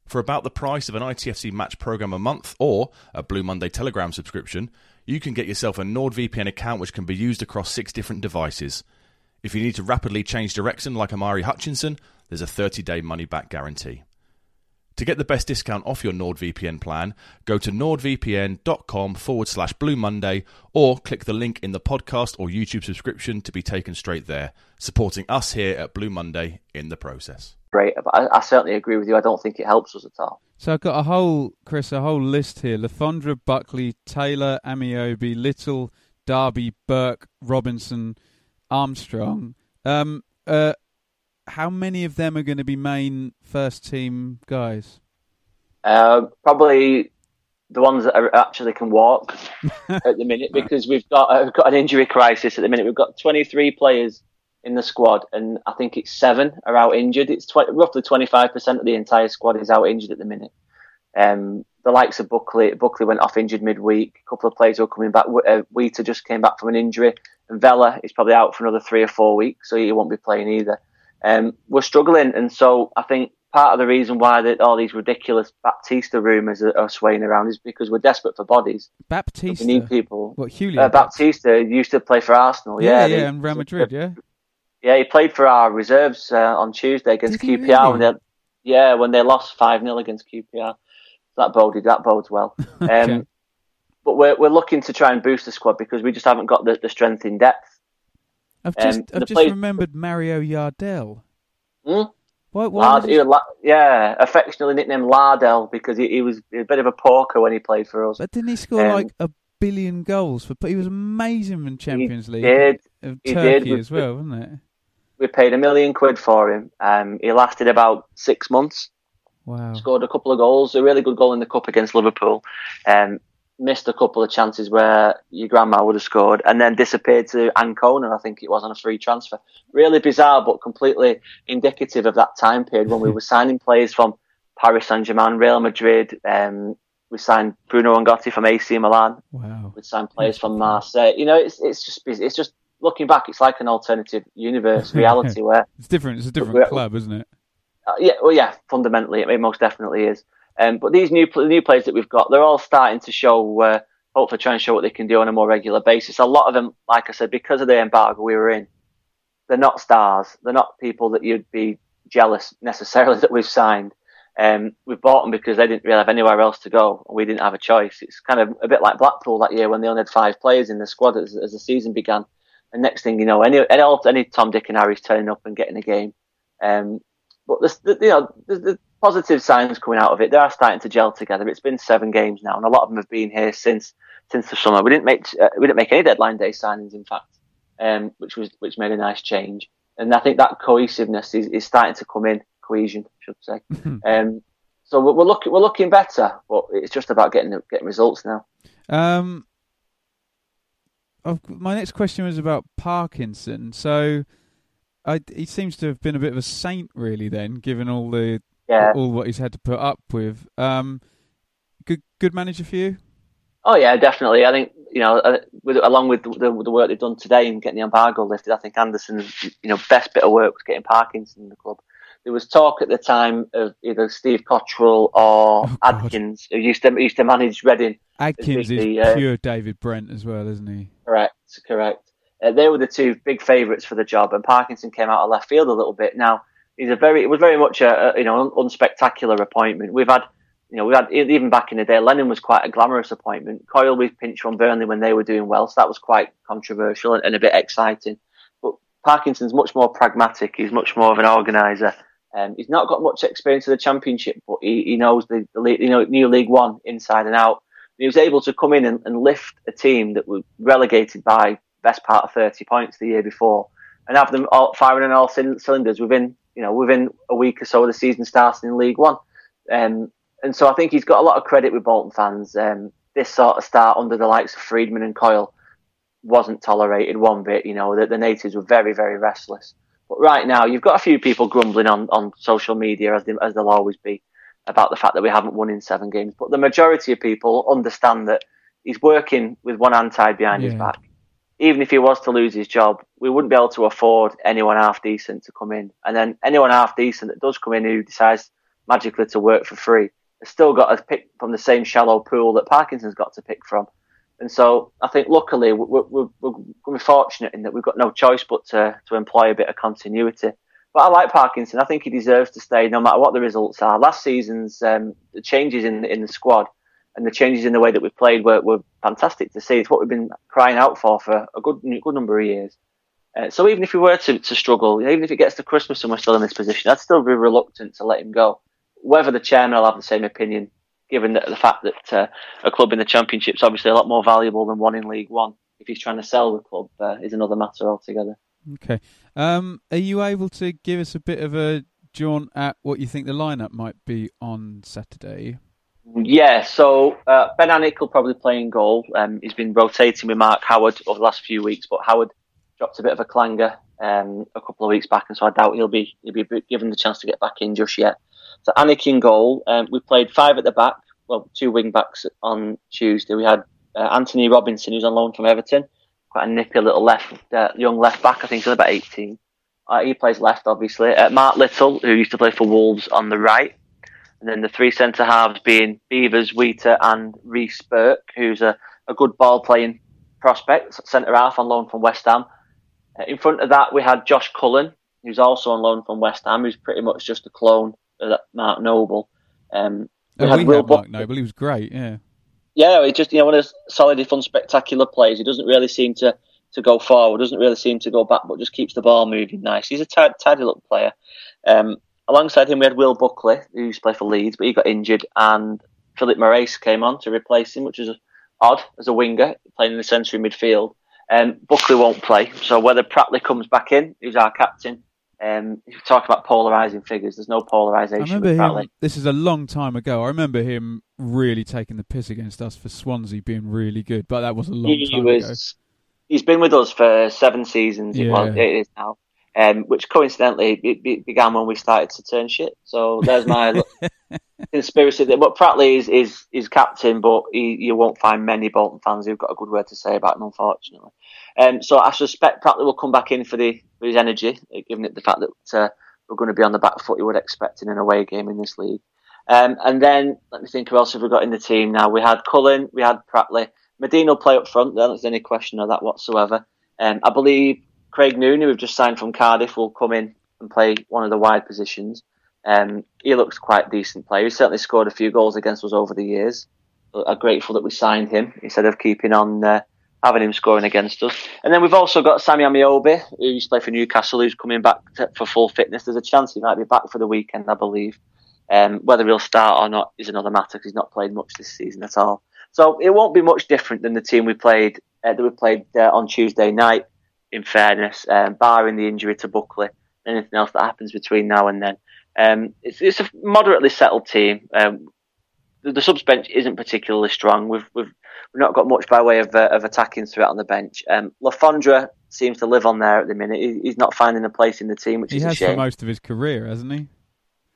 For about the price of an ITFC match program a month or a Blue Monday Telegram subscription, you can get yourself a NordVPN account which can be used across six different devices. If you need to rapidly change direction like Omari Hutchinson, there's a 30 day money back guarantee. To get the best discount off your NordVPN plan, go to nordvpn.com forward slash Blue Monday or click the link in the podcast or YouTube subscription to be taken straight there, supporting us here at Blue Monday in the process. Great, but I, I certainly agree with you. I don't think it helps us at all. So I've got a whole, Chris, a whole list here. Le Fondre, Buckley, Taylor, Ameobi, Little, Darby, Burke, Robinson, Armstrong. Um, uh, how many of them are going to be main first team guys? Uh, probably the ones that are, actually can walk at the minute because we've got uh, we've got an injury crisis at the minute. We've got 23 players in the squad, and I think it's seven are out injured. It's tw- roughly 25% of the entire squad is out injured at the minute. Um, the likes of Buckley, Buckley went off injured midweek. A couple of players are coming back. Uh, Wheater just came back from an injury, and Vela is probably out for another three or four weeks, so he won't be playing either. Um, we're struggling, and so I think part of the reason why that all these ridiculous Baptista rumours are, are, swaying around is because we're desperate for bodies. Baptista, we need people. What Julian? Uh, Baptista used to play for Arsenal. Yeah, yeah, yeah, and Real Madrid. Yeah, yeah, he played for our reserves uh, on Tuesday against Did QPR. Really? When they, yeah, when they lost five 0 against QPR, that boded that bodes well. Um, okay. But we're we're looking to try and boost the squad because we just haven't got the, the strength in depth. I've just Um, I've just play- remembered Mario Jardel. Hmm? Why? why Lard, was La- yeah, affectionately nicknamed Lardell because he, he was a bit of a porker when he played for us. But didn't he score Um, like a billion goals for? He was amazing in Champions League. did. Of He Turkey did. as well, wasn't it? We paid a million quid for him. Um, he lasted about six months. Wow. scored a couple of goals, a really good goal in the cup against Liverpool. Um, missed a couple of chances where your grandma would have scored, and then disappeared to Ancona, I think it was on a free transfer. Really bizarre, but completely indicative of that time period when we were signing players from Paris Saint Germain, Real Madrid. Um, we signed Bruno N'Gotty from AC Milan. Wow. We signed players from Marseille. You know, it's it's just it's just looking back, it's like an alternative universe reality where It's different. It's a different club, isn't it? uh, yeah, well, yeah, fundamentally, it most definitely is. Um, but these new new players that we've got, they're all starting to show uh, hopefully try and show what they can do on a more regular basis. A lot of them, like I said, because of the embargo we were in, they're not stars. They're not people that you'd be jealous necessarily that we've signed. Um, we bought them because they didn't really have anywhere else to go, and we didn't have a choice. It's kind of a bit like Blackpool that year when they only had five players in the squad as, as the season began. And next thing you know, any any, any Tom, Dick, and Harry's turning up and getting a game. Um, but the, you know, the positive signs coming out of it. They are starting to gel together. It's been seven games now, and a lot of them have been here since since the summer. We didn't make uh, we didn't make any deadline day signings, in fact, um, which was which made a nice change. And I think that cohesiveness is, is starting to come in. Cohesion, I should say. um, so we're, we're looking we're looking better, but it's just about getting getting results now. Um, my next question was about Parkinson. So, I, he seems to have been a bit of a saint, really. Then, given all the yeah. all what he's had to put up with, um, good good manager for you. Oh yeah, definitely. I think you know, uh, with, along with the, the, work they've done today and getting the embargo lifted, I think Anderson's you know best bit of work was getting Parkinson in the club. There was talk at the time of either Steve Cotterill or oh, Adkins, who used to used to manage Reading. Adkins is the, uh, pure David Brent as well, isn't he? Correct, correct. Uh, they were the two big favourites for the job, and Parkinson came out of left field a little bit. Now he's a very, it was very much a, a you know unspectacular appointment. We've had you know, we had even back in the day, Lennon was quite a glamorous appointment. Coyle we pinched from Burnley when they were doing well, so that was quite controversial and, and, a bit exciting. But Parkinson's much more pragmatic. He's much more of an organizer. Um, he's not got much experience of the Championship, but he, he knows the, the you know new League One inside and out. He was able to come in and, and lift a team that was relegated by best part of 30 points the year before, and have them all firing on all cylinders within you know within a week or so of the season starting in League One. Um, and so I think he's got a lot of credit with Bolton fans. Um, this sort of start under the likes of Freedman and Coyle wasn't tolerated one bit. You know that the natives were very, very restless. But right now, you've got a few people grumbling on, on social media, as, they, as there'll always be, about the fact that we haven't won in seven games. But the majority of people understand that he's working with one hand tied behind yeah. his back. Even if he was to lose his job, we wouldn't be able to afford anyone half decent to come in. And then anyone half decent that does come in who decides magically to work for free, has still got to pick from the same shallow pool that Parkinson's got to pick from. And so I think luckily we're, we're, we're, fortunate in that we've got no choice but to, to employ a bit of continuity. But I like Parkinson. I think he deserves to stay no matter what the results are. Last season's um, changes in in the squad and the changes in the way that we've played were, were fantastic to see. It's what we've been crying out for for a good good number of years. Uh, so even if we were to, to struggle, even if it gets to Christmas and we're still in this position, I'd still be reluctant to let him go whether the chairman will have the same opinion, given the, the fact that uh, a club in the Championship is obviously a lot more valuable than one in League One. If he's trying to sell the club, uh, is another matter altogether. Okay. Um, are you able to give us a bit of a jaunt at what you think the lineup might be on Saturday? Yeah, so uh, Ben Alnwick will probably play in goal. Um, he's been rotating with Mark Howard over the last few weeks, but Howard dropped a bit of a clanger um, a couple of weeks back, and so I doubt he'll be he'll be given the chance to get back in just yet. So Alnwick in goal. Um, we played five at the back, well, two wing backs on Tuesday. We had uh, Anthony Robinson, who's on loan from Everton, quite a nippy little left, uh, young left back. I think he's about 18. Uh, he plays left, obviously. Uh, Mark Little, who used to play for Wolves, on the right. And then the three centre halves being Beevers, Wheater, and Reece Burke, who's a, a good ball playing prospect, centre half on loan from West Ham. Uh, in front of that, we had Josh Cullen, who's also on loan from West Ham, who's pretty much just a clone of Mark Noble. Um, we, oh, had, we had Mark Noble. He was great. Yeah. Yeah, he's just you know one of those solid, fun, spectacular players. He doesn't really seem to to go forward, doesn't really seem to go back, but just keeps the ball moving nice. He's a tidy, tidy little player. Um, alongside him, we had Will Buckley, who used to play for Leeds, but he got injured, and Filipe Morais came on to replace him, which is odd as a winger playing in the centre midfield. Um, Buckley won't play, so whether Pratley comes back in, who's our captain, um, if you talk about polarizing figures, there's no polarization. I remember him, this is a long time ago. I remember him really taking the piss against us for Swansea being really good, but that was a long he time was, ago. He's been with us for seven seasons. Yeah. Well, it is now um, which coincidentally it, began when we started to turn shit. So there's my conspiracy. There. But Pratley is, is, is captain, but he, you won't find many Bolton fans who've got a good word to say about him, unfortunately. Um, so I suspect Pratley will come back in for the for his energy, given it the fact that uh, we're going to be on the back foot you would expect in an away game in this league. Um, and then let me think who else have we got in the team now. We had Cullen, we had Pratley, Madine will play up front. There there's any question of that whatsoever. Um, I believe Craig Noone, who we've just signed from Cardiff, will come in and play one of the wide positions. Um, he looks quite decent player. He certainly scored a few goals against us over the years. I'm grateful that we signed him instead of keeping on uh, having him scoring against us. And then we've also got Sammy Ameobi, who used to play for Newcastle, who's coming back to, for full fitness. There's a chance he might be back for the weekend, I believe. Um, whether he'll start or not is another matter because he's not played much this season at all. So it won't be much different than the team we played uh, that we played uh, on Tuesday night. In fairness, um, barring the injury to Buckley, anything else that happens between now and then, um, it's, it's, a moderately settled team. Um, the, the subs bench isn't particularly strong. We've we've we've not got much by way of uh, of attacking threat on the bench. Um, Le Fondre seems to live on there at the minute. He, he's not finding a place in the team, which he is has a shame. for most of his career, hasn't he?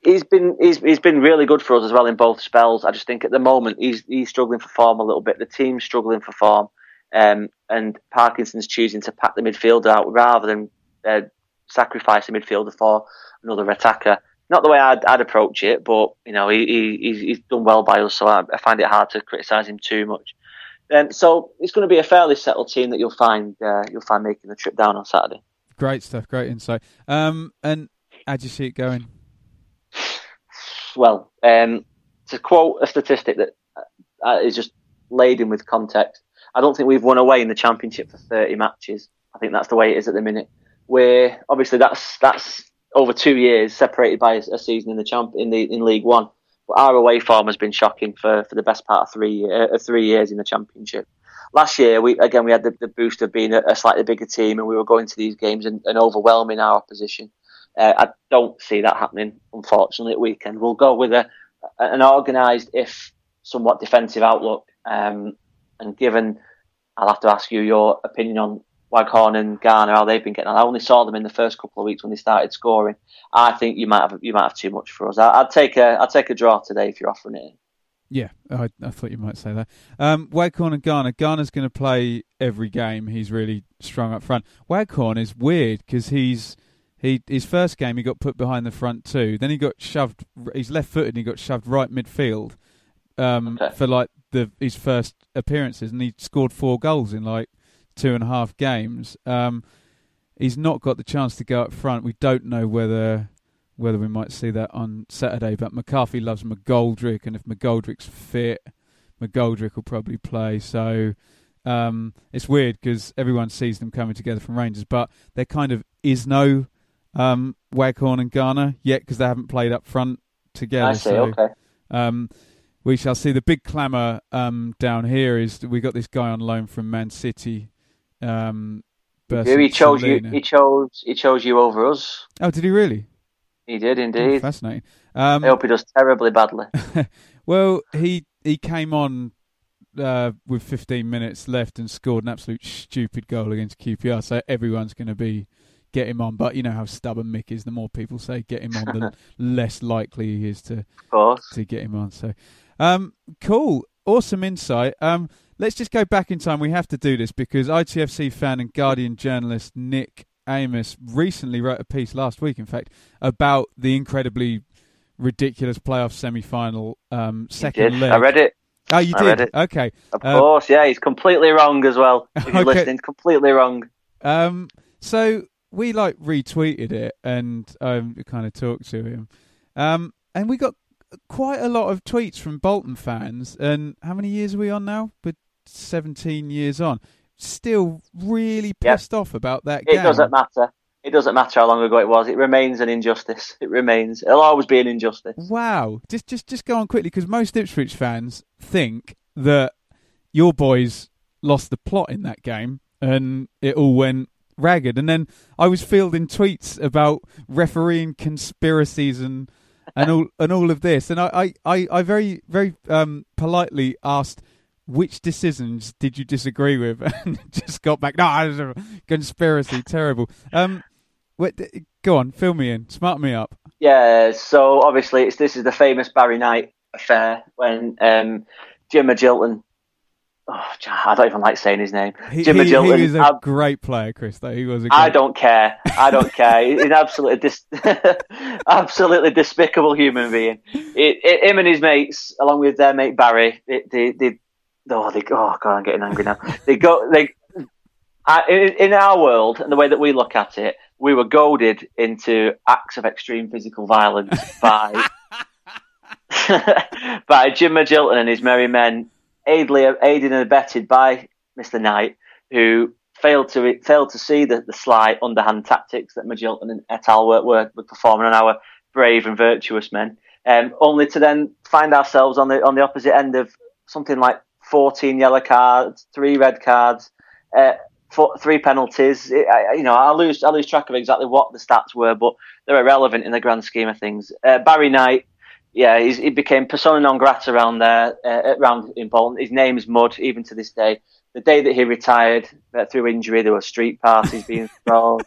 he's been he's he's been really good for us as well in both spells. I just think at the moment he's he's struggling for form a little bit. The team's struggling for form, um, and Parkinson's choosing to pack the midfield out rather than uh, sacrifice the midfielder for another attacker. Not the way I'd, I'd approach it, but you know he, he he's, he's done well by us, so I, I find it hard to criticise him too much. Um, so it's going to be a fairly settled team that you'll find uh, you'll find making the trip down on Saturday. Great stuff, great insight. Um, and how do you see it going? well, um, to quote a statistic that uh, just laden with context, I don't think we've won away in the championship for 30 matches. I think that's the way it is at the minute. Where obviously that's that's over two years separated by a, season in the champ in the in League One. But our away form has been shocking for, for the best part of three uh, three years in the championship. Last year, we again we had the, the boost of being a, a, slightly bigger team, and we were going to these games and, and overwhelming our opposition. Uh, I don't see that happening, unfortunately, at weekend. We'll go with a an organised, if somewhat defensive outlook. Um, and given, I'll have to ask you your opinion on Waghorn and Garner, how they've been getting on. I only saw them in the first couple of weeks when they started scoring. I think you might have you might have too much for us. I, would take a I'd take a draw today if you're offering it. Yeah, I, I thought you might say that. Um, Waghorn and Garner. Garner's going to play every game. He's really strong up front. Waghorn is weird because he's he his first game he got put behind the front two. Then he got shoved. He's left footed. and He got shoved right midfield um, okay. for like the his first appearances, and he scored four goals in like two and a half games. Um, he's not got the chance to go up front. We don't know whether whether we might see that on Saturday. But McCarthy loves McGoldrick, and if McGoldrick's fit, McGoldrick will probably play. So. Um, it's weird because everyone sees them coming together from Rangers, but there kind of is no um, Waghorn and Garner yet because they haven't played up front together. I see. So, okay. Um, we shall see. The big clamour um, down here is that we got this guy on loan from Man City. Um, he chose you. He chose. He chose you over us. Oh, did he really? He did indeed. Oh, fascinating. Um, I hope he does terribly badly. well, he he came on uh, with 15 minutes left and scored an absolute stupid goal against QPR. So everyone's going to be get him on. But you know how stubborn Mick is. The more people say get him on, the less likely he is to to get him on. So, um, cool, awesome insight. Um, let's just go back in time. We have to do this because ITFC fan and Guardian journalist Nick Ames recently wrote a piece last week, in fact, about the incredibly ridiculous playoff semi-final um, second leg. I read it. Oh, you I did? Okay. Of um, course, yeah. He's completely wrong as well. If you're okay. listening, completely wrong. Um, so we like retweeted it and um, kind of talked to him. Um, and we got quite a lot of tweets from Bolton fans. And how many years are we on now? But 17 years on. Still really pissed yep. off about that game. It doesn't matter. It doesn't matter how long ago it was. It remains an injustice. It remains. It'll always be an injustice. Wow. Just just just go on quickly because most Ipswich fans think that your boys lost the plot in that game and it all went ragged. And then I was fielding tweets about refereeing conspiracies and and all and all of this. And I I, I very very um, politely asked which decisions did you disagree with, and just got back. No, conspiracy, terrible. Um, go on, fill me in, smart me up. Yeah, so obviously it's this is the famous Barry Knight affair when um, Jim Magilton Oh, I don't even like saying his name. He, Jim he, he was a great player, Chris. Though he was. A great... I don't care. I don't care. He's an absolutely, dis- absolutely despicable human being. It, it, him and his mates, along with their mate Barry, it, they, they oh, they, oh god, I'm getting angry now. they go, they, uh, in, in our world and the way that we look at it, we were goaded into acts of extreme physical violence by by Jim Magilton and his merry men, aided, aided and abetted by Mr. Knight, who failed to failed to see the, the sly underhand tactics that Magilton and et al. were, were, were performing on our brave and virtuous men, um, only to then find ourselves on the on the opposite end of something like 14 yellow cards, three red cards, uh, four, three penalties. It, I, you know, I lose I lose track of exactly what the stats were, but they're irrelevant in the grand scheme of things. Uh, Barry Knight, yeah, he became persona non grata around there, uh, around in Bolton. His name is mud even to this day. The day that he retired uh, through injury, there were street parties being thrown.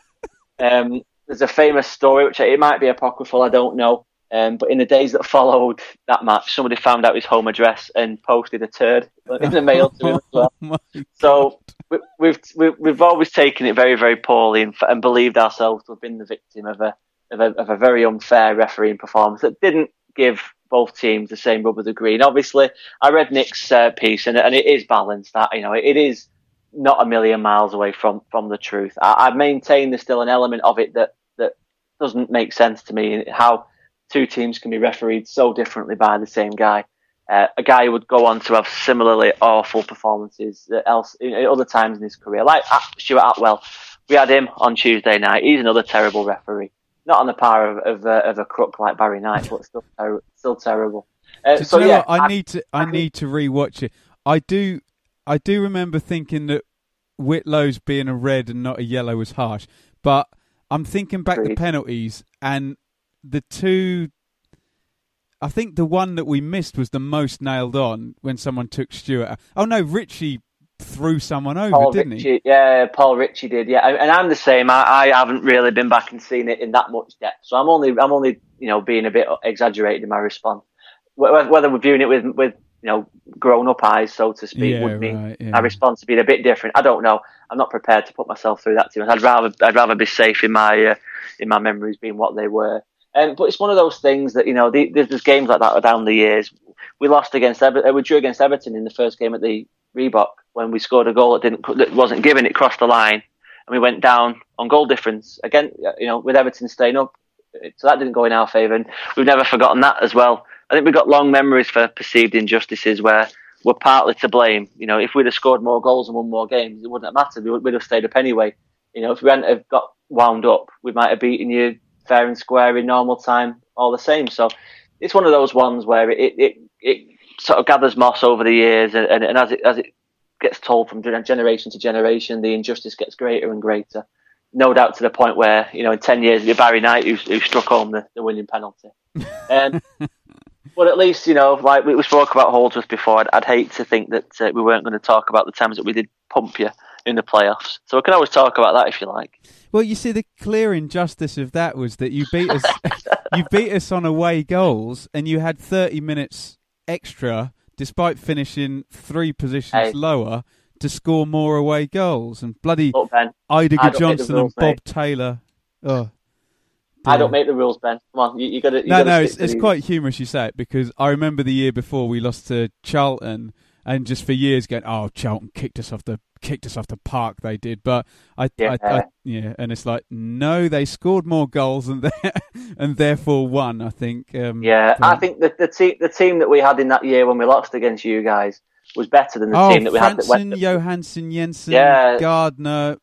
Um, there's a famous story, which it might be apocryphal, I don't know. Um, but in the days that followed that match, somebody found out his home address and posted a turd in the mail to him as well. Oh so we, we've we've always taken it very very poorly and, and believed ourselves to have been the victim of a, of a of a very unfair refereeing performance that didn't give both teams the same rub of the green. Obviously, I read Nick's uh, piece and and it is balanced. That you know it, it is not a million miles away from from the truth. I, I maintain there's still an element of it that that doesn't make sense to me. How two teams can be refereed so differently by the same guy. Uh, a guy who would go on to have similarly awful performances else in other times in his career, like Stuart Atwell. We had him on Tuesday night. He's another terrible referee. Not on the par of, of, uh, of a crook like Barry Knight, but still ter- still terrible. Uh, so yeah, I, I, need to I, I need to rewatch it. I do I do remember thinking that Whitlow's being a red and not a yellow was harsh, but I'm thinking back the penalties and the two. I think the one that we missed was the most nailed on when someone took Stewart. Oh no, Ritchie threw someone over, Paul didn't Ritchie, he? Yeah, Paul Ritchie did. Yeah, and I'm the same. I, I haven't really been back and seen it in that much depth, so I'm only I'm only you know being a bit exaggerated in my response. Whether we're viewing it with with you know grown up eyes, so to speak, yeah, would mean right, yeah. my response to be a bit different. I don't know. I'm not prepared to put myself through that. Too. I'd rather I'd rather be safe in my uh, in my memories being what they were. Um, but it's one of those things that you know, the, there's, there's, games like that down the years. We lost against Ever- uh, we drew against Everton in the first game at the Reebok when we scored a goal that didn't that wasn't given. It crossed the line, and we went down on goal difference again. You know, with Everton staying up, so that didn't go in our favour. And we've never forgotten that as well. I think we've got long memories for perceived injustices where we're partly to blame. You know, if we'd have scored more goals and won more games, it wouldn't have mattered. We would have stayed up anyway. You know, if we hadn't have got wound up, we might have beaten you fair and square in normal time, all the same. So it's one of those ones where it it, it sort of gathers moss over the years, and, and, and as it as it gets told from generation to generation, the injustice gets greater and greater. No doubt to the point where you know in ten years, it'll be Barry Knight who, who struck home the, the winning penalty. Um, but at least you know, like we, we spoke about Holdsworth before, I'd, I'd hate to think that uh, we weren't going to talk about the times that we did pump you in the playoffs. So we can always talk about that if you like. Well, you see, the clear injustice of that was that you beat us, you beat us on away goals, and you had thirty minutes extra, despite finishing three positions Hey. lower, to score more away goals. And bloody Look, Ben, I Idiger don't make the Johnson rules, and Bob mate. Taylor. Oh, I don't make the rules, Ben. Come on, you, you got to. no, no, it's, it's quite humorous you say it because I remember the year before we lost to Charlton, and just for years going, "Oh, Charlton kicked us off the kicked us off the park." They did, but I, Yeah. I, I yeah, and it's like, no, they scored more goals and and therefore won. I think. Um, Yeah, I think the the team the team that we had in that year when we lost against you guys was better than the oh, team that we had that Frandsen, went. Johansen, Jensen, Yeah. Gardner,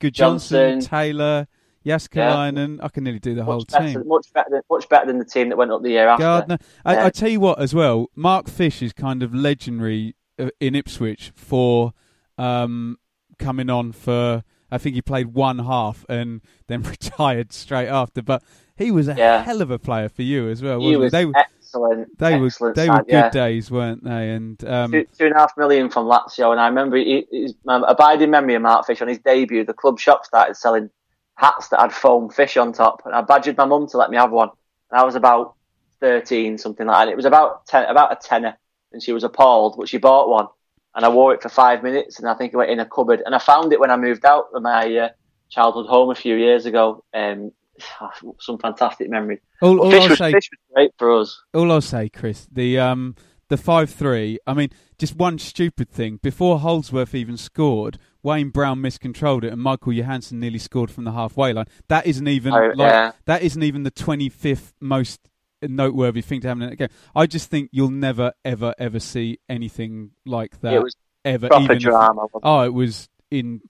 Gudjohnsen, Johnson. Taylor, Jääskeläinen. I can nearly do the whole much better, team. much better, than, much better than the team that went up the year after. Gardner. I, Yeah. I tell you what, as well, Mark Fish is kind of legendary uh, in Ipswich for um, coming on for. I think he played one half and then retired straight after. But he was a Yeah. hell of a player for you as well. He was They, were- excellent. they were they side, were good yeah. days, weren't they? And um, Two, two and a half million from Lazio, and I remember he, his um, abiding memory of Mark Fish on his debut. The club shop started selling hats that had foam fish on top, and I badgered my mum to let me have one. And I was about thirteen, something like that. And it was about ten, about a tenner, and she was appalled, but she bought one, and I wore it for five minutes, and I think it went in a cupboard, and I found it when I moved out of my uh, childhood home a few years ago. Um, some fantastic memories. all, all Fish I'll was, say, Fish was great for us. all I'll say, Chris, the um the five three. I mean, just one stupid thing. Before Holdsworth even scored, Wayne Brown miscontrolled it, and Michael Johansen nearly scored from the halfway line. That isn't even Oh, like yeah. that isn't even the twenty fifth most noteworthy thing to happen in a game. I just think you'll never, ever, ever see anything like that It was ever. proper even drama. wasn't? Oh, it was in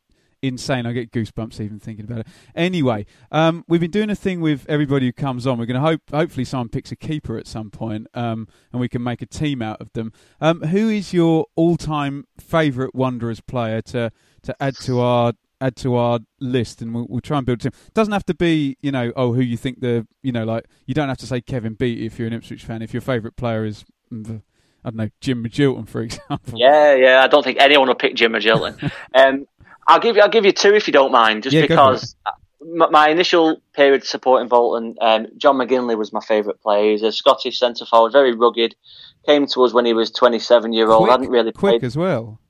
insane. I get goosebumps even thinking about it. Anyway, um, we've been doing a thing with everybody who comes on. We're going to hope, hopefully, someone picks a keeper at some point, um, and we can make a team out of them. Um, who is your all-time favourite Wanderers player to to add to our add to our list, and we'll, we'll try and build a team. Doesn't have to be, you know, oh, who you think the, you know, like you don't have to say Kevin Beattie if you're an Ipswich fan. If your favourite player is, mm, I don't know, Jim Magilton, for example. Yeah, yeah. I don't think anyone will pick Jim Magilton. um, I'll give you, I'll give you two if you don't mind, just Yeah, because my, my initial period supporting Bolton, um, John McGinley was my favourite player. He's a Scottish centre forward, very rugged. Came to us when he was 27 year old. quick, Hadn't really quick played. as well.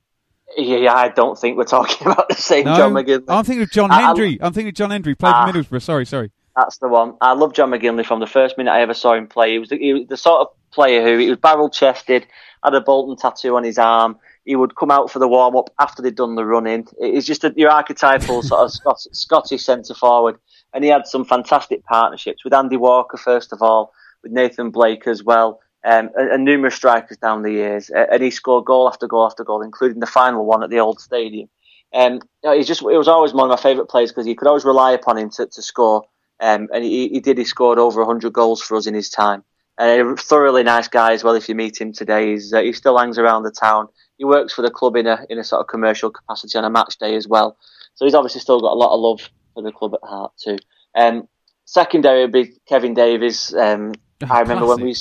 Yeah, I don't think we're talking about the same No, John McGinley. I'm thinking of John I- I- Hendry. I'm thinking of John Hendry. Played Ah. for Middlesbrough. Sorry, sorry. That's the one. I love John McGinley from the first minute I ever saw him play. He was the, he was the sort of player who he was barrel chested, had a Bolton tattoo on his arm. He would come out for the warm up after they'd done the running. He's just a, your archetypal sort of Scot- Scottish centre forward, and he had some fantastic partnerships with Andy Walker first of all, with Nathan Blake as well, um, and, and numerous strikers down the years. Uh, and he scored goal after goal after goal, including the final one at the old stadium. Um, he's just he was always one of my favourite players because you could always rely upon him to, to score. Um, and he, he did. He scored over 100 goals for us in his time. Uh, a thoroughly nice guy as well. If you meet him today, he's, uh, he still hangs around the town. He works for the club in a in a sort of commercial capacity on a match day as well. So he's obviously still got a lot of love for the club at heart too. Um, secondary would be Kevin Davies. Um, I remember when we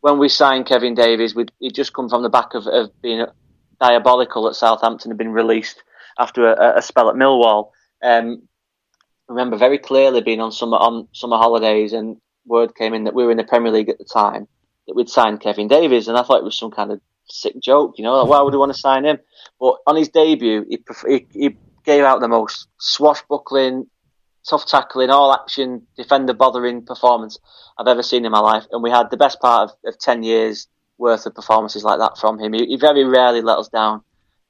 when we signed Kevin Davies, he'd just come from the back of, of being diabolical at Southampton, had been released after a, a spell at Millwall. Um, I remember very clearly being on summer on summer holidays, and word came in that we were in the Premier League at the time that we'd signed Kevin Davies, and I thought it was some kind of sick joke, you know, like, why would we want to sign him? But on his debut, he, he, he gave out the most swashbuckling, tough tackling, all action, defender bothering performance I've ever seen in my life, and we had the best part of, of ten years worth of performances like that from him. He, he very rarely let us down.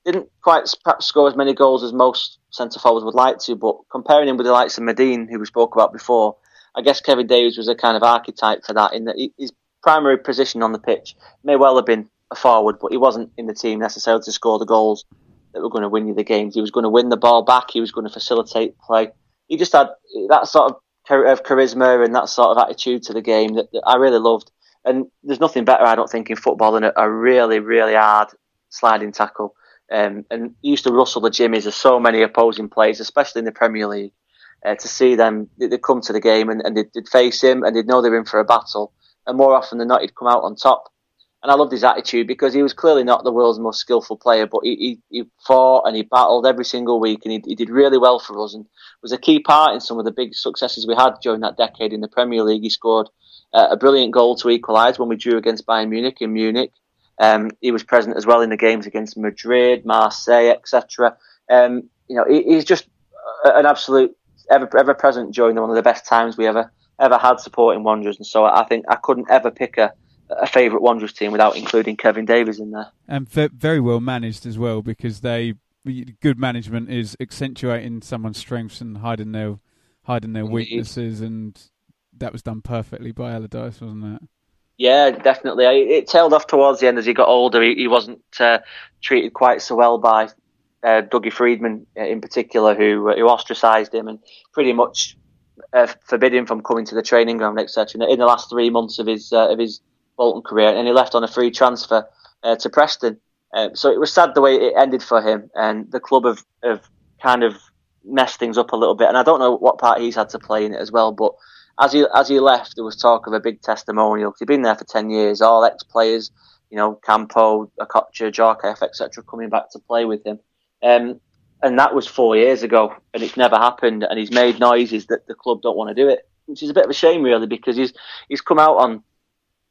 Didn't quite perhaps score as many goals as most centre forwards would like to, but comparing him with the likes of Madine, who we spoke about before, I guess Kevin Davies was a kind of archetype for that. In that his primary position on the pitch may well have been a forward, but he wasn't in the team necessarily to score the goals that were going to win you the games. He was going to win the ball back. He was going to facilitate play. He just had that sort of char- of charisma and that sort of attitude to the game that, that I really loved. And there's nothing better, I don't think, in football than a, a really, really hard sliding tackle. Um, and he used to rustle the jimmies of so many opposing players, especially in the Premier League, uh, to see them, they- they'd come to the game and, and they'd, they'd face him and they'd know they were in for a battle. And more often than not, he'd come out on top. And I loved his attitude because he was clearly not the world's most skillful player, but he, he, he fought and he battled every single week and he, he did really well for us and was a key part in some of the big successes we had during that decade in the Premier League. He scored uh, a brilliant goal to equalise when we drew against Bayern Munich in Munich. Um, he was present as well in the games against Madrid, Marseille, etc. Um, you know, he, he's just an absolute ever ever present during one of the best times we ever ever had supporting Wanderers, and so I think I couldn't ever pick a a favourite Wanderers team without including Kevin Davies in there. and very well managed as well because they good management is accentuating someone's strengths and hiding their hiding their weaknesses, and that was done perfectly by Allardyce, wasn't it? Yeah, definitely. I- It tailed off towards the end as he got older. He, he wasn't uh, treated quite so well by uh, Dougie Freedman uh, in particular, who who ostracised him and pretty much uh, forbid him from coming to the training ground, etc. In the last three months of his uh, of his Bolton career, and he left on a free transfer uh, to Preston. Uh, so it was sad the way it ended for him, and the club have, have kind of messed things up a little bit. And I don't know what part he's had to play in it as well, but as he as he left, there was talk of a big testimonial. He'd been there for ten years, all ex players, you know, Campo, Okocha, Djorkaeff, etc., coming back to play with him. Um, and that was four years ago, and it's never happened. And he's made noises that the club don't want to do it, which is a bit of a shame, really, because he's he's come out on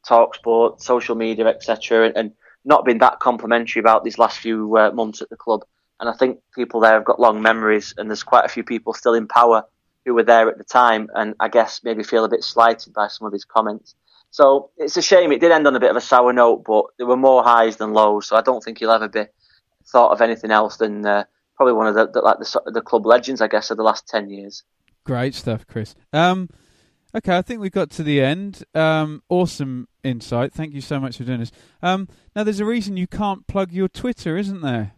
Talksport, social media, etc., and, and not been that complimentary about these last few uh, months at the club. And I think people there have got long memories, and there's quite a few people still in power who were there at the time, and I guess maybe feel a bit slighted by some of his comments. So it's a shame. It did end on a bit of a sour note, but there were more highs than lows. So I don't think he'll ever be thought of anything else than uh, probably one of the, the like the, the club legends, I guess, of the last ten years. Great stuff, Chris. Um, okay, I think we got to the end. Um, awesome insight. Thank you so much for doing this. Um, now, there's a reason you can't plug your Twitter, isn't there?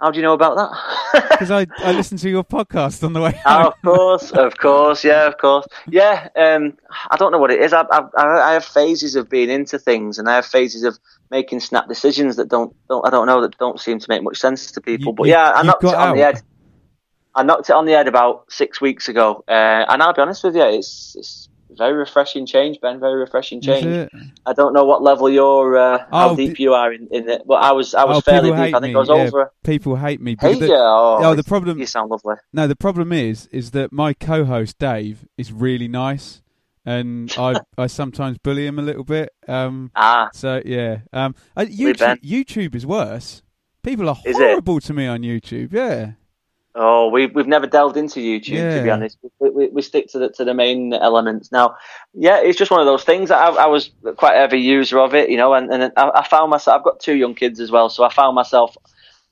How do you know about that? Because I, I listened to your podcast on the way. Oh, of course, of course, yeah, of course, yeah. Um, I don't know what it is. I, I, I have phases of being into things, and I have phases of making snap decisions that don't, don't I don't know that don't seem to make much sense to people. You- but yeah, I'm not on the out. I knocked it on the head about six weeks ago, uh, and I'll be honest with you, it's, it's very refreshing change, Ben. Very refreshing change. I don't know what level you're, uh, how Oh, deep you are in, in it, but I was, I was oh, fairly deep. I think me. I was yeah, over. people hate me. But the- yeah, oh, oh, the problem. You sound lovely. No, the problem is, is that my co-host Dave is really nice, and I I sometimes bully him a little bit. Um, Ah, so yeah, um, uh. YouTube, YouTube is worse. People are horrible to me on YouTube. Yeah, Oh, we've we've never delved into YouTube to be honest. We, we, we stick to the to the main elements now. Yeah, it's just one of those things. I, I was quite a heavy user of it, you know, and, and I, I found myself. I've got two young kids as well, so I found myself,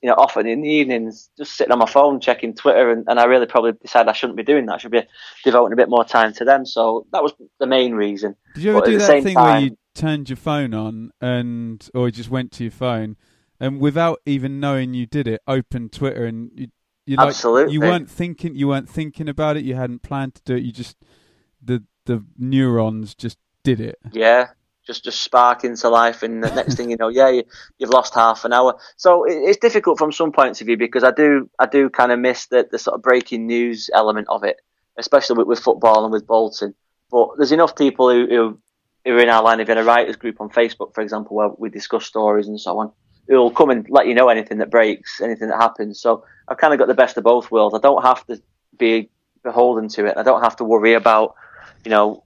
you know, often in the evenings just sitting on my phone checking Twitter, and, and I really probably decided I shouldn't be doing that. I should be devoting a bit more time to them. So that was the main reason. Did you ever But do that thing where you turned your phone on and, or you just went to your phone and without even knowing you did it, opened Twitter and you, you like, Absolutely. you weren't thinking, you weren't thinking about it. You hadn't planned to do it. You just the the neurons just did it. Yeah, just just spark into life, and the next thing you know, yeah, you, you've lost half an hour. So it, it's difficult from some points of view because I do I do kind of miss the, the sort of breaking news element of it, especially with, with football and with Bolton. But there's enough people who, who who are in our line of a writers group on Facebook, for example, where we discuss stories and so on. Who'll come and let you know anything that breaks, anything that happens. So I've kind of got the best of both worlds. I don't have to be beholden to it. I don't have to worry about, you know,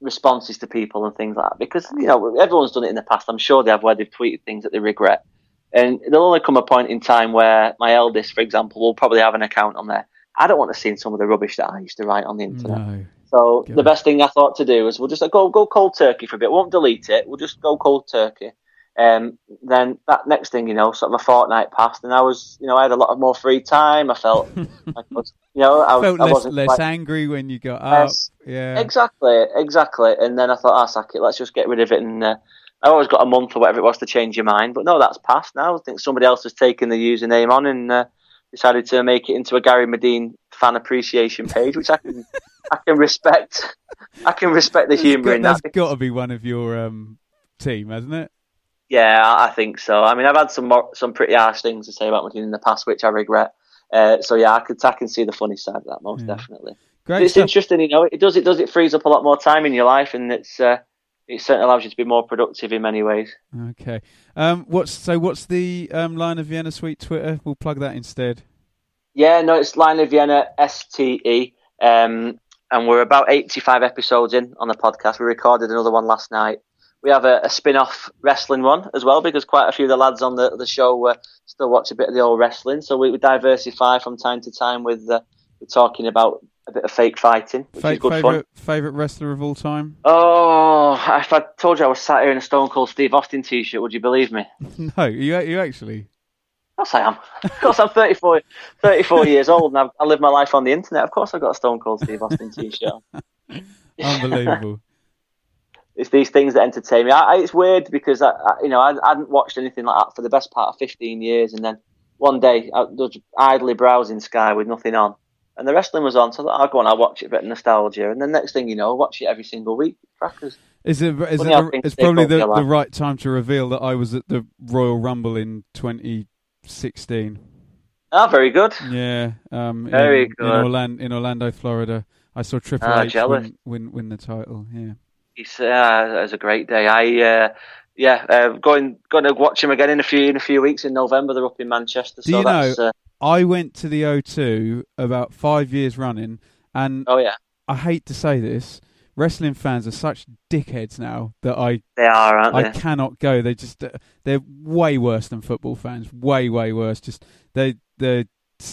responses to people and things like that because you know everyone's done it in the past. I'm sure they have where they've tweeted things that they regret, and there'll only come a point in time where my eldest, for example, will probably have an account on there. I don't want to see some of the rubbish that I used to write on the internet. No. So God. the best thing I thought to do was we'll just uh, go go cold turkey for a bit. We won't delete it. We'll just go cold turkey. Um, then that next thing, you know, sort of a fortnight passed, and I was, you know, I had a lot of more free time. I felt, like I was, you know, I, Felt I less wasn't less quite- angry when you got up. Yes. Yeah. Exactly, exactly. And then I thought, ah, sack it, let's just get rid of it. And uh, I always got a month or whatever it was to change your mind. But no, that's passed now. I think somebody else has taken the username on and uh, decided to make it into a Gary Madine fan appreciation page, which I can, I can respect. I can respect the humour in that. That's got to be one of your um, team, hasn't it? Yeah, I think so. I mean, I've had some more, some pretty harsh things to say about Madine in the past, which I regret. Uh, so yeah, I could I can see the funny side of that most Yeah. definitely. Great it's stuff. interesting, you know. It does. It does. It frees up a lot more time in your life, and it's uh, it certainly allows you to be more productive in many ways. Okay. Um, what's so? What's the um, Lion of Vienna Suite Twitter? We'll plug that instead. Yeah, no, it's Lion of Vienna STE, um, and we're about eighty-five episodes in on the podcast. We recorded another one last night. We have a, a spin-off wrestling one as well because quite a few of the lads on the the show uh, still watch a bit of the old wrestling. So we, we diversify from time to time with uh, we're talking about a bit of fake fighting, which Fa- is good fun. favorite favorite wrestler of all time? Oh, if I told you I was sat here in a Stone Cold Steve Austin t-shirt, would you believe me? no, you you actually. Of course I am. Of course I'm 34, 34 years old and I've, I live my life on the internet. Of course I've got a Stone Cold Steve Austin t-shirt. Unbelievable. It's these things that entertain me. I, I, it's weird because I, I you know, I, hadn't watched anything like that for the best part of 15 years, and then one day I was idly browsing Sky with nothing on, and the wrestling was on. So I thought, I'll go on, I'll watch it, a bit of nostalgia, and the next thing you know, I watch it every single week. Crackers. Is it? Is Funny it things it's probably the, the right time to reveal that I was at the Royal Rumble in 2016. Ah, very good. Yeah, um, Very in, good. in Orlando, in Orlando, Florida. I saw Triple Ah, H win, win win the title. Yeah. It's, uh, it was a great day. I, uh, yeah, uh, going going to watch him again in a few in a few weeks in November. They're up in Manchester, Do so you that's know- uh, I went to the O2 about five years running, and oh yeah, I hate to say this, wrestling fans are such dickheads now that I they are, aren't I they? cannot go. They just uh, they're way worse than football fans. Way way worse. Just they they.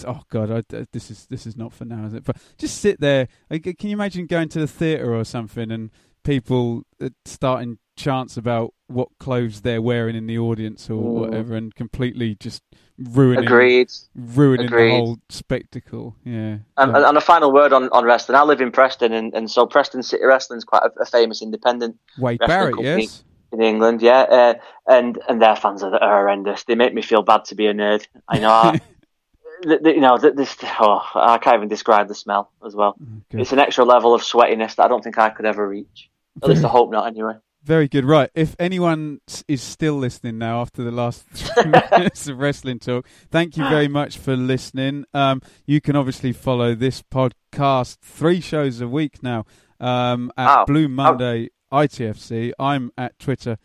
Oh God! I, this is this is not for now, is it? But just sit there. Can you imagine going to the theatre or something and people uh, starting chants about what clothes they're wearing in the audience or Mm. whatever, and completely just ruining Agreed. ruining Agreed. the whole spectacle. Yeah. And, and a final word on, on wrestling. I live in Preston, and, and so Preston City Wrestling is quite a, a famous independent Wade wrestling Barrett, company yes. in England. Yeah, uh, and and their fans are, are horrendous. They make me feel bad to be a nerd. I know. I, th- th- you know, th- this. Oh, I can't even describe the smell as well. good. It's an extra level of sweatiness that I don't think I could ever reach. At least I hope not. Anyway. Very good. Right. If anyone is still listening now after the last three minutes of wrestling talk, thank you very much for listening. Um, you can obviously follow this podcast three shows a week now um, at Wow. Blue Monday ITFC. I'm at Twitter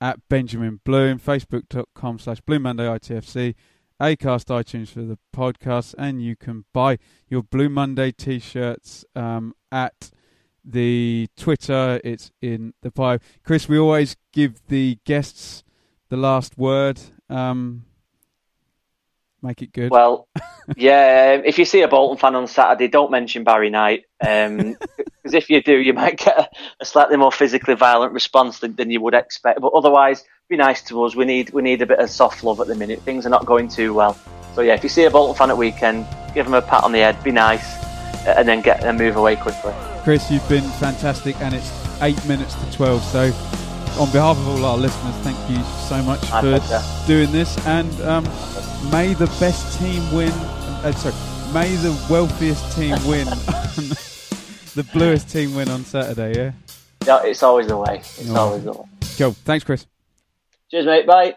at Benjamin Bloom, Facebook.com slash Blue Monday ITFC, Acast, iTunes for the podcast, and you can buy your Blue Monday t shirts um, at the Twitter. It's in the bio. Chris, we always give the guests the last word. Um, make it good. Well, yeah. um, If you see a Bolton fan on Saturday, don't mention Barry Knight, because if you do, you might get a, a slightly more physically violent response than, than you would expect. But otherwise, be nice to us. We need we need a bit of soft love at the minute. Things are not going too well. So yeah, if you see a Bolton fan at weekend, give them a pat on the head, be nice, and then get and move away quickly. Chris, you've been fantastic, and it's eight minutes to twelve. So, on behalf of all our listeners, thank you so much My for pleasure. doing this, and um, may the best team win. Uh, sorry, may the wealthiest team win. the bluest team win on Saturday. Yeah. Yeah, it's always the way. It's Oh. always the way. Go. Thanks, Chris. Cheers, mate. Bye.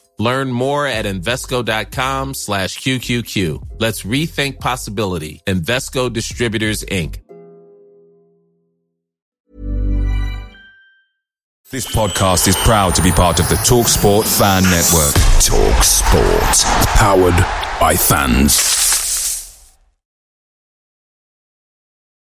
Learn more at Invesco.com slash QQQ. Let's rethink possibility. Invesco Distributors, Inc. This podcast is proud to be part of the TalkSport Fan Network. Talk Sport. Powered by fans.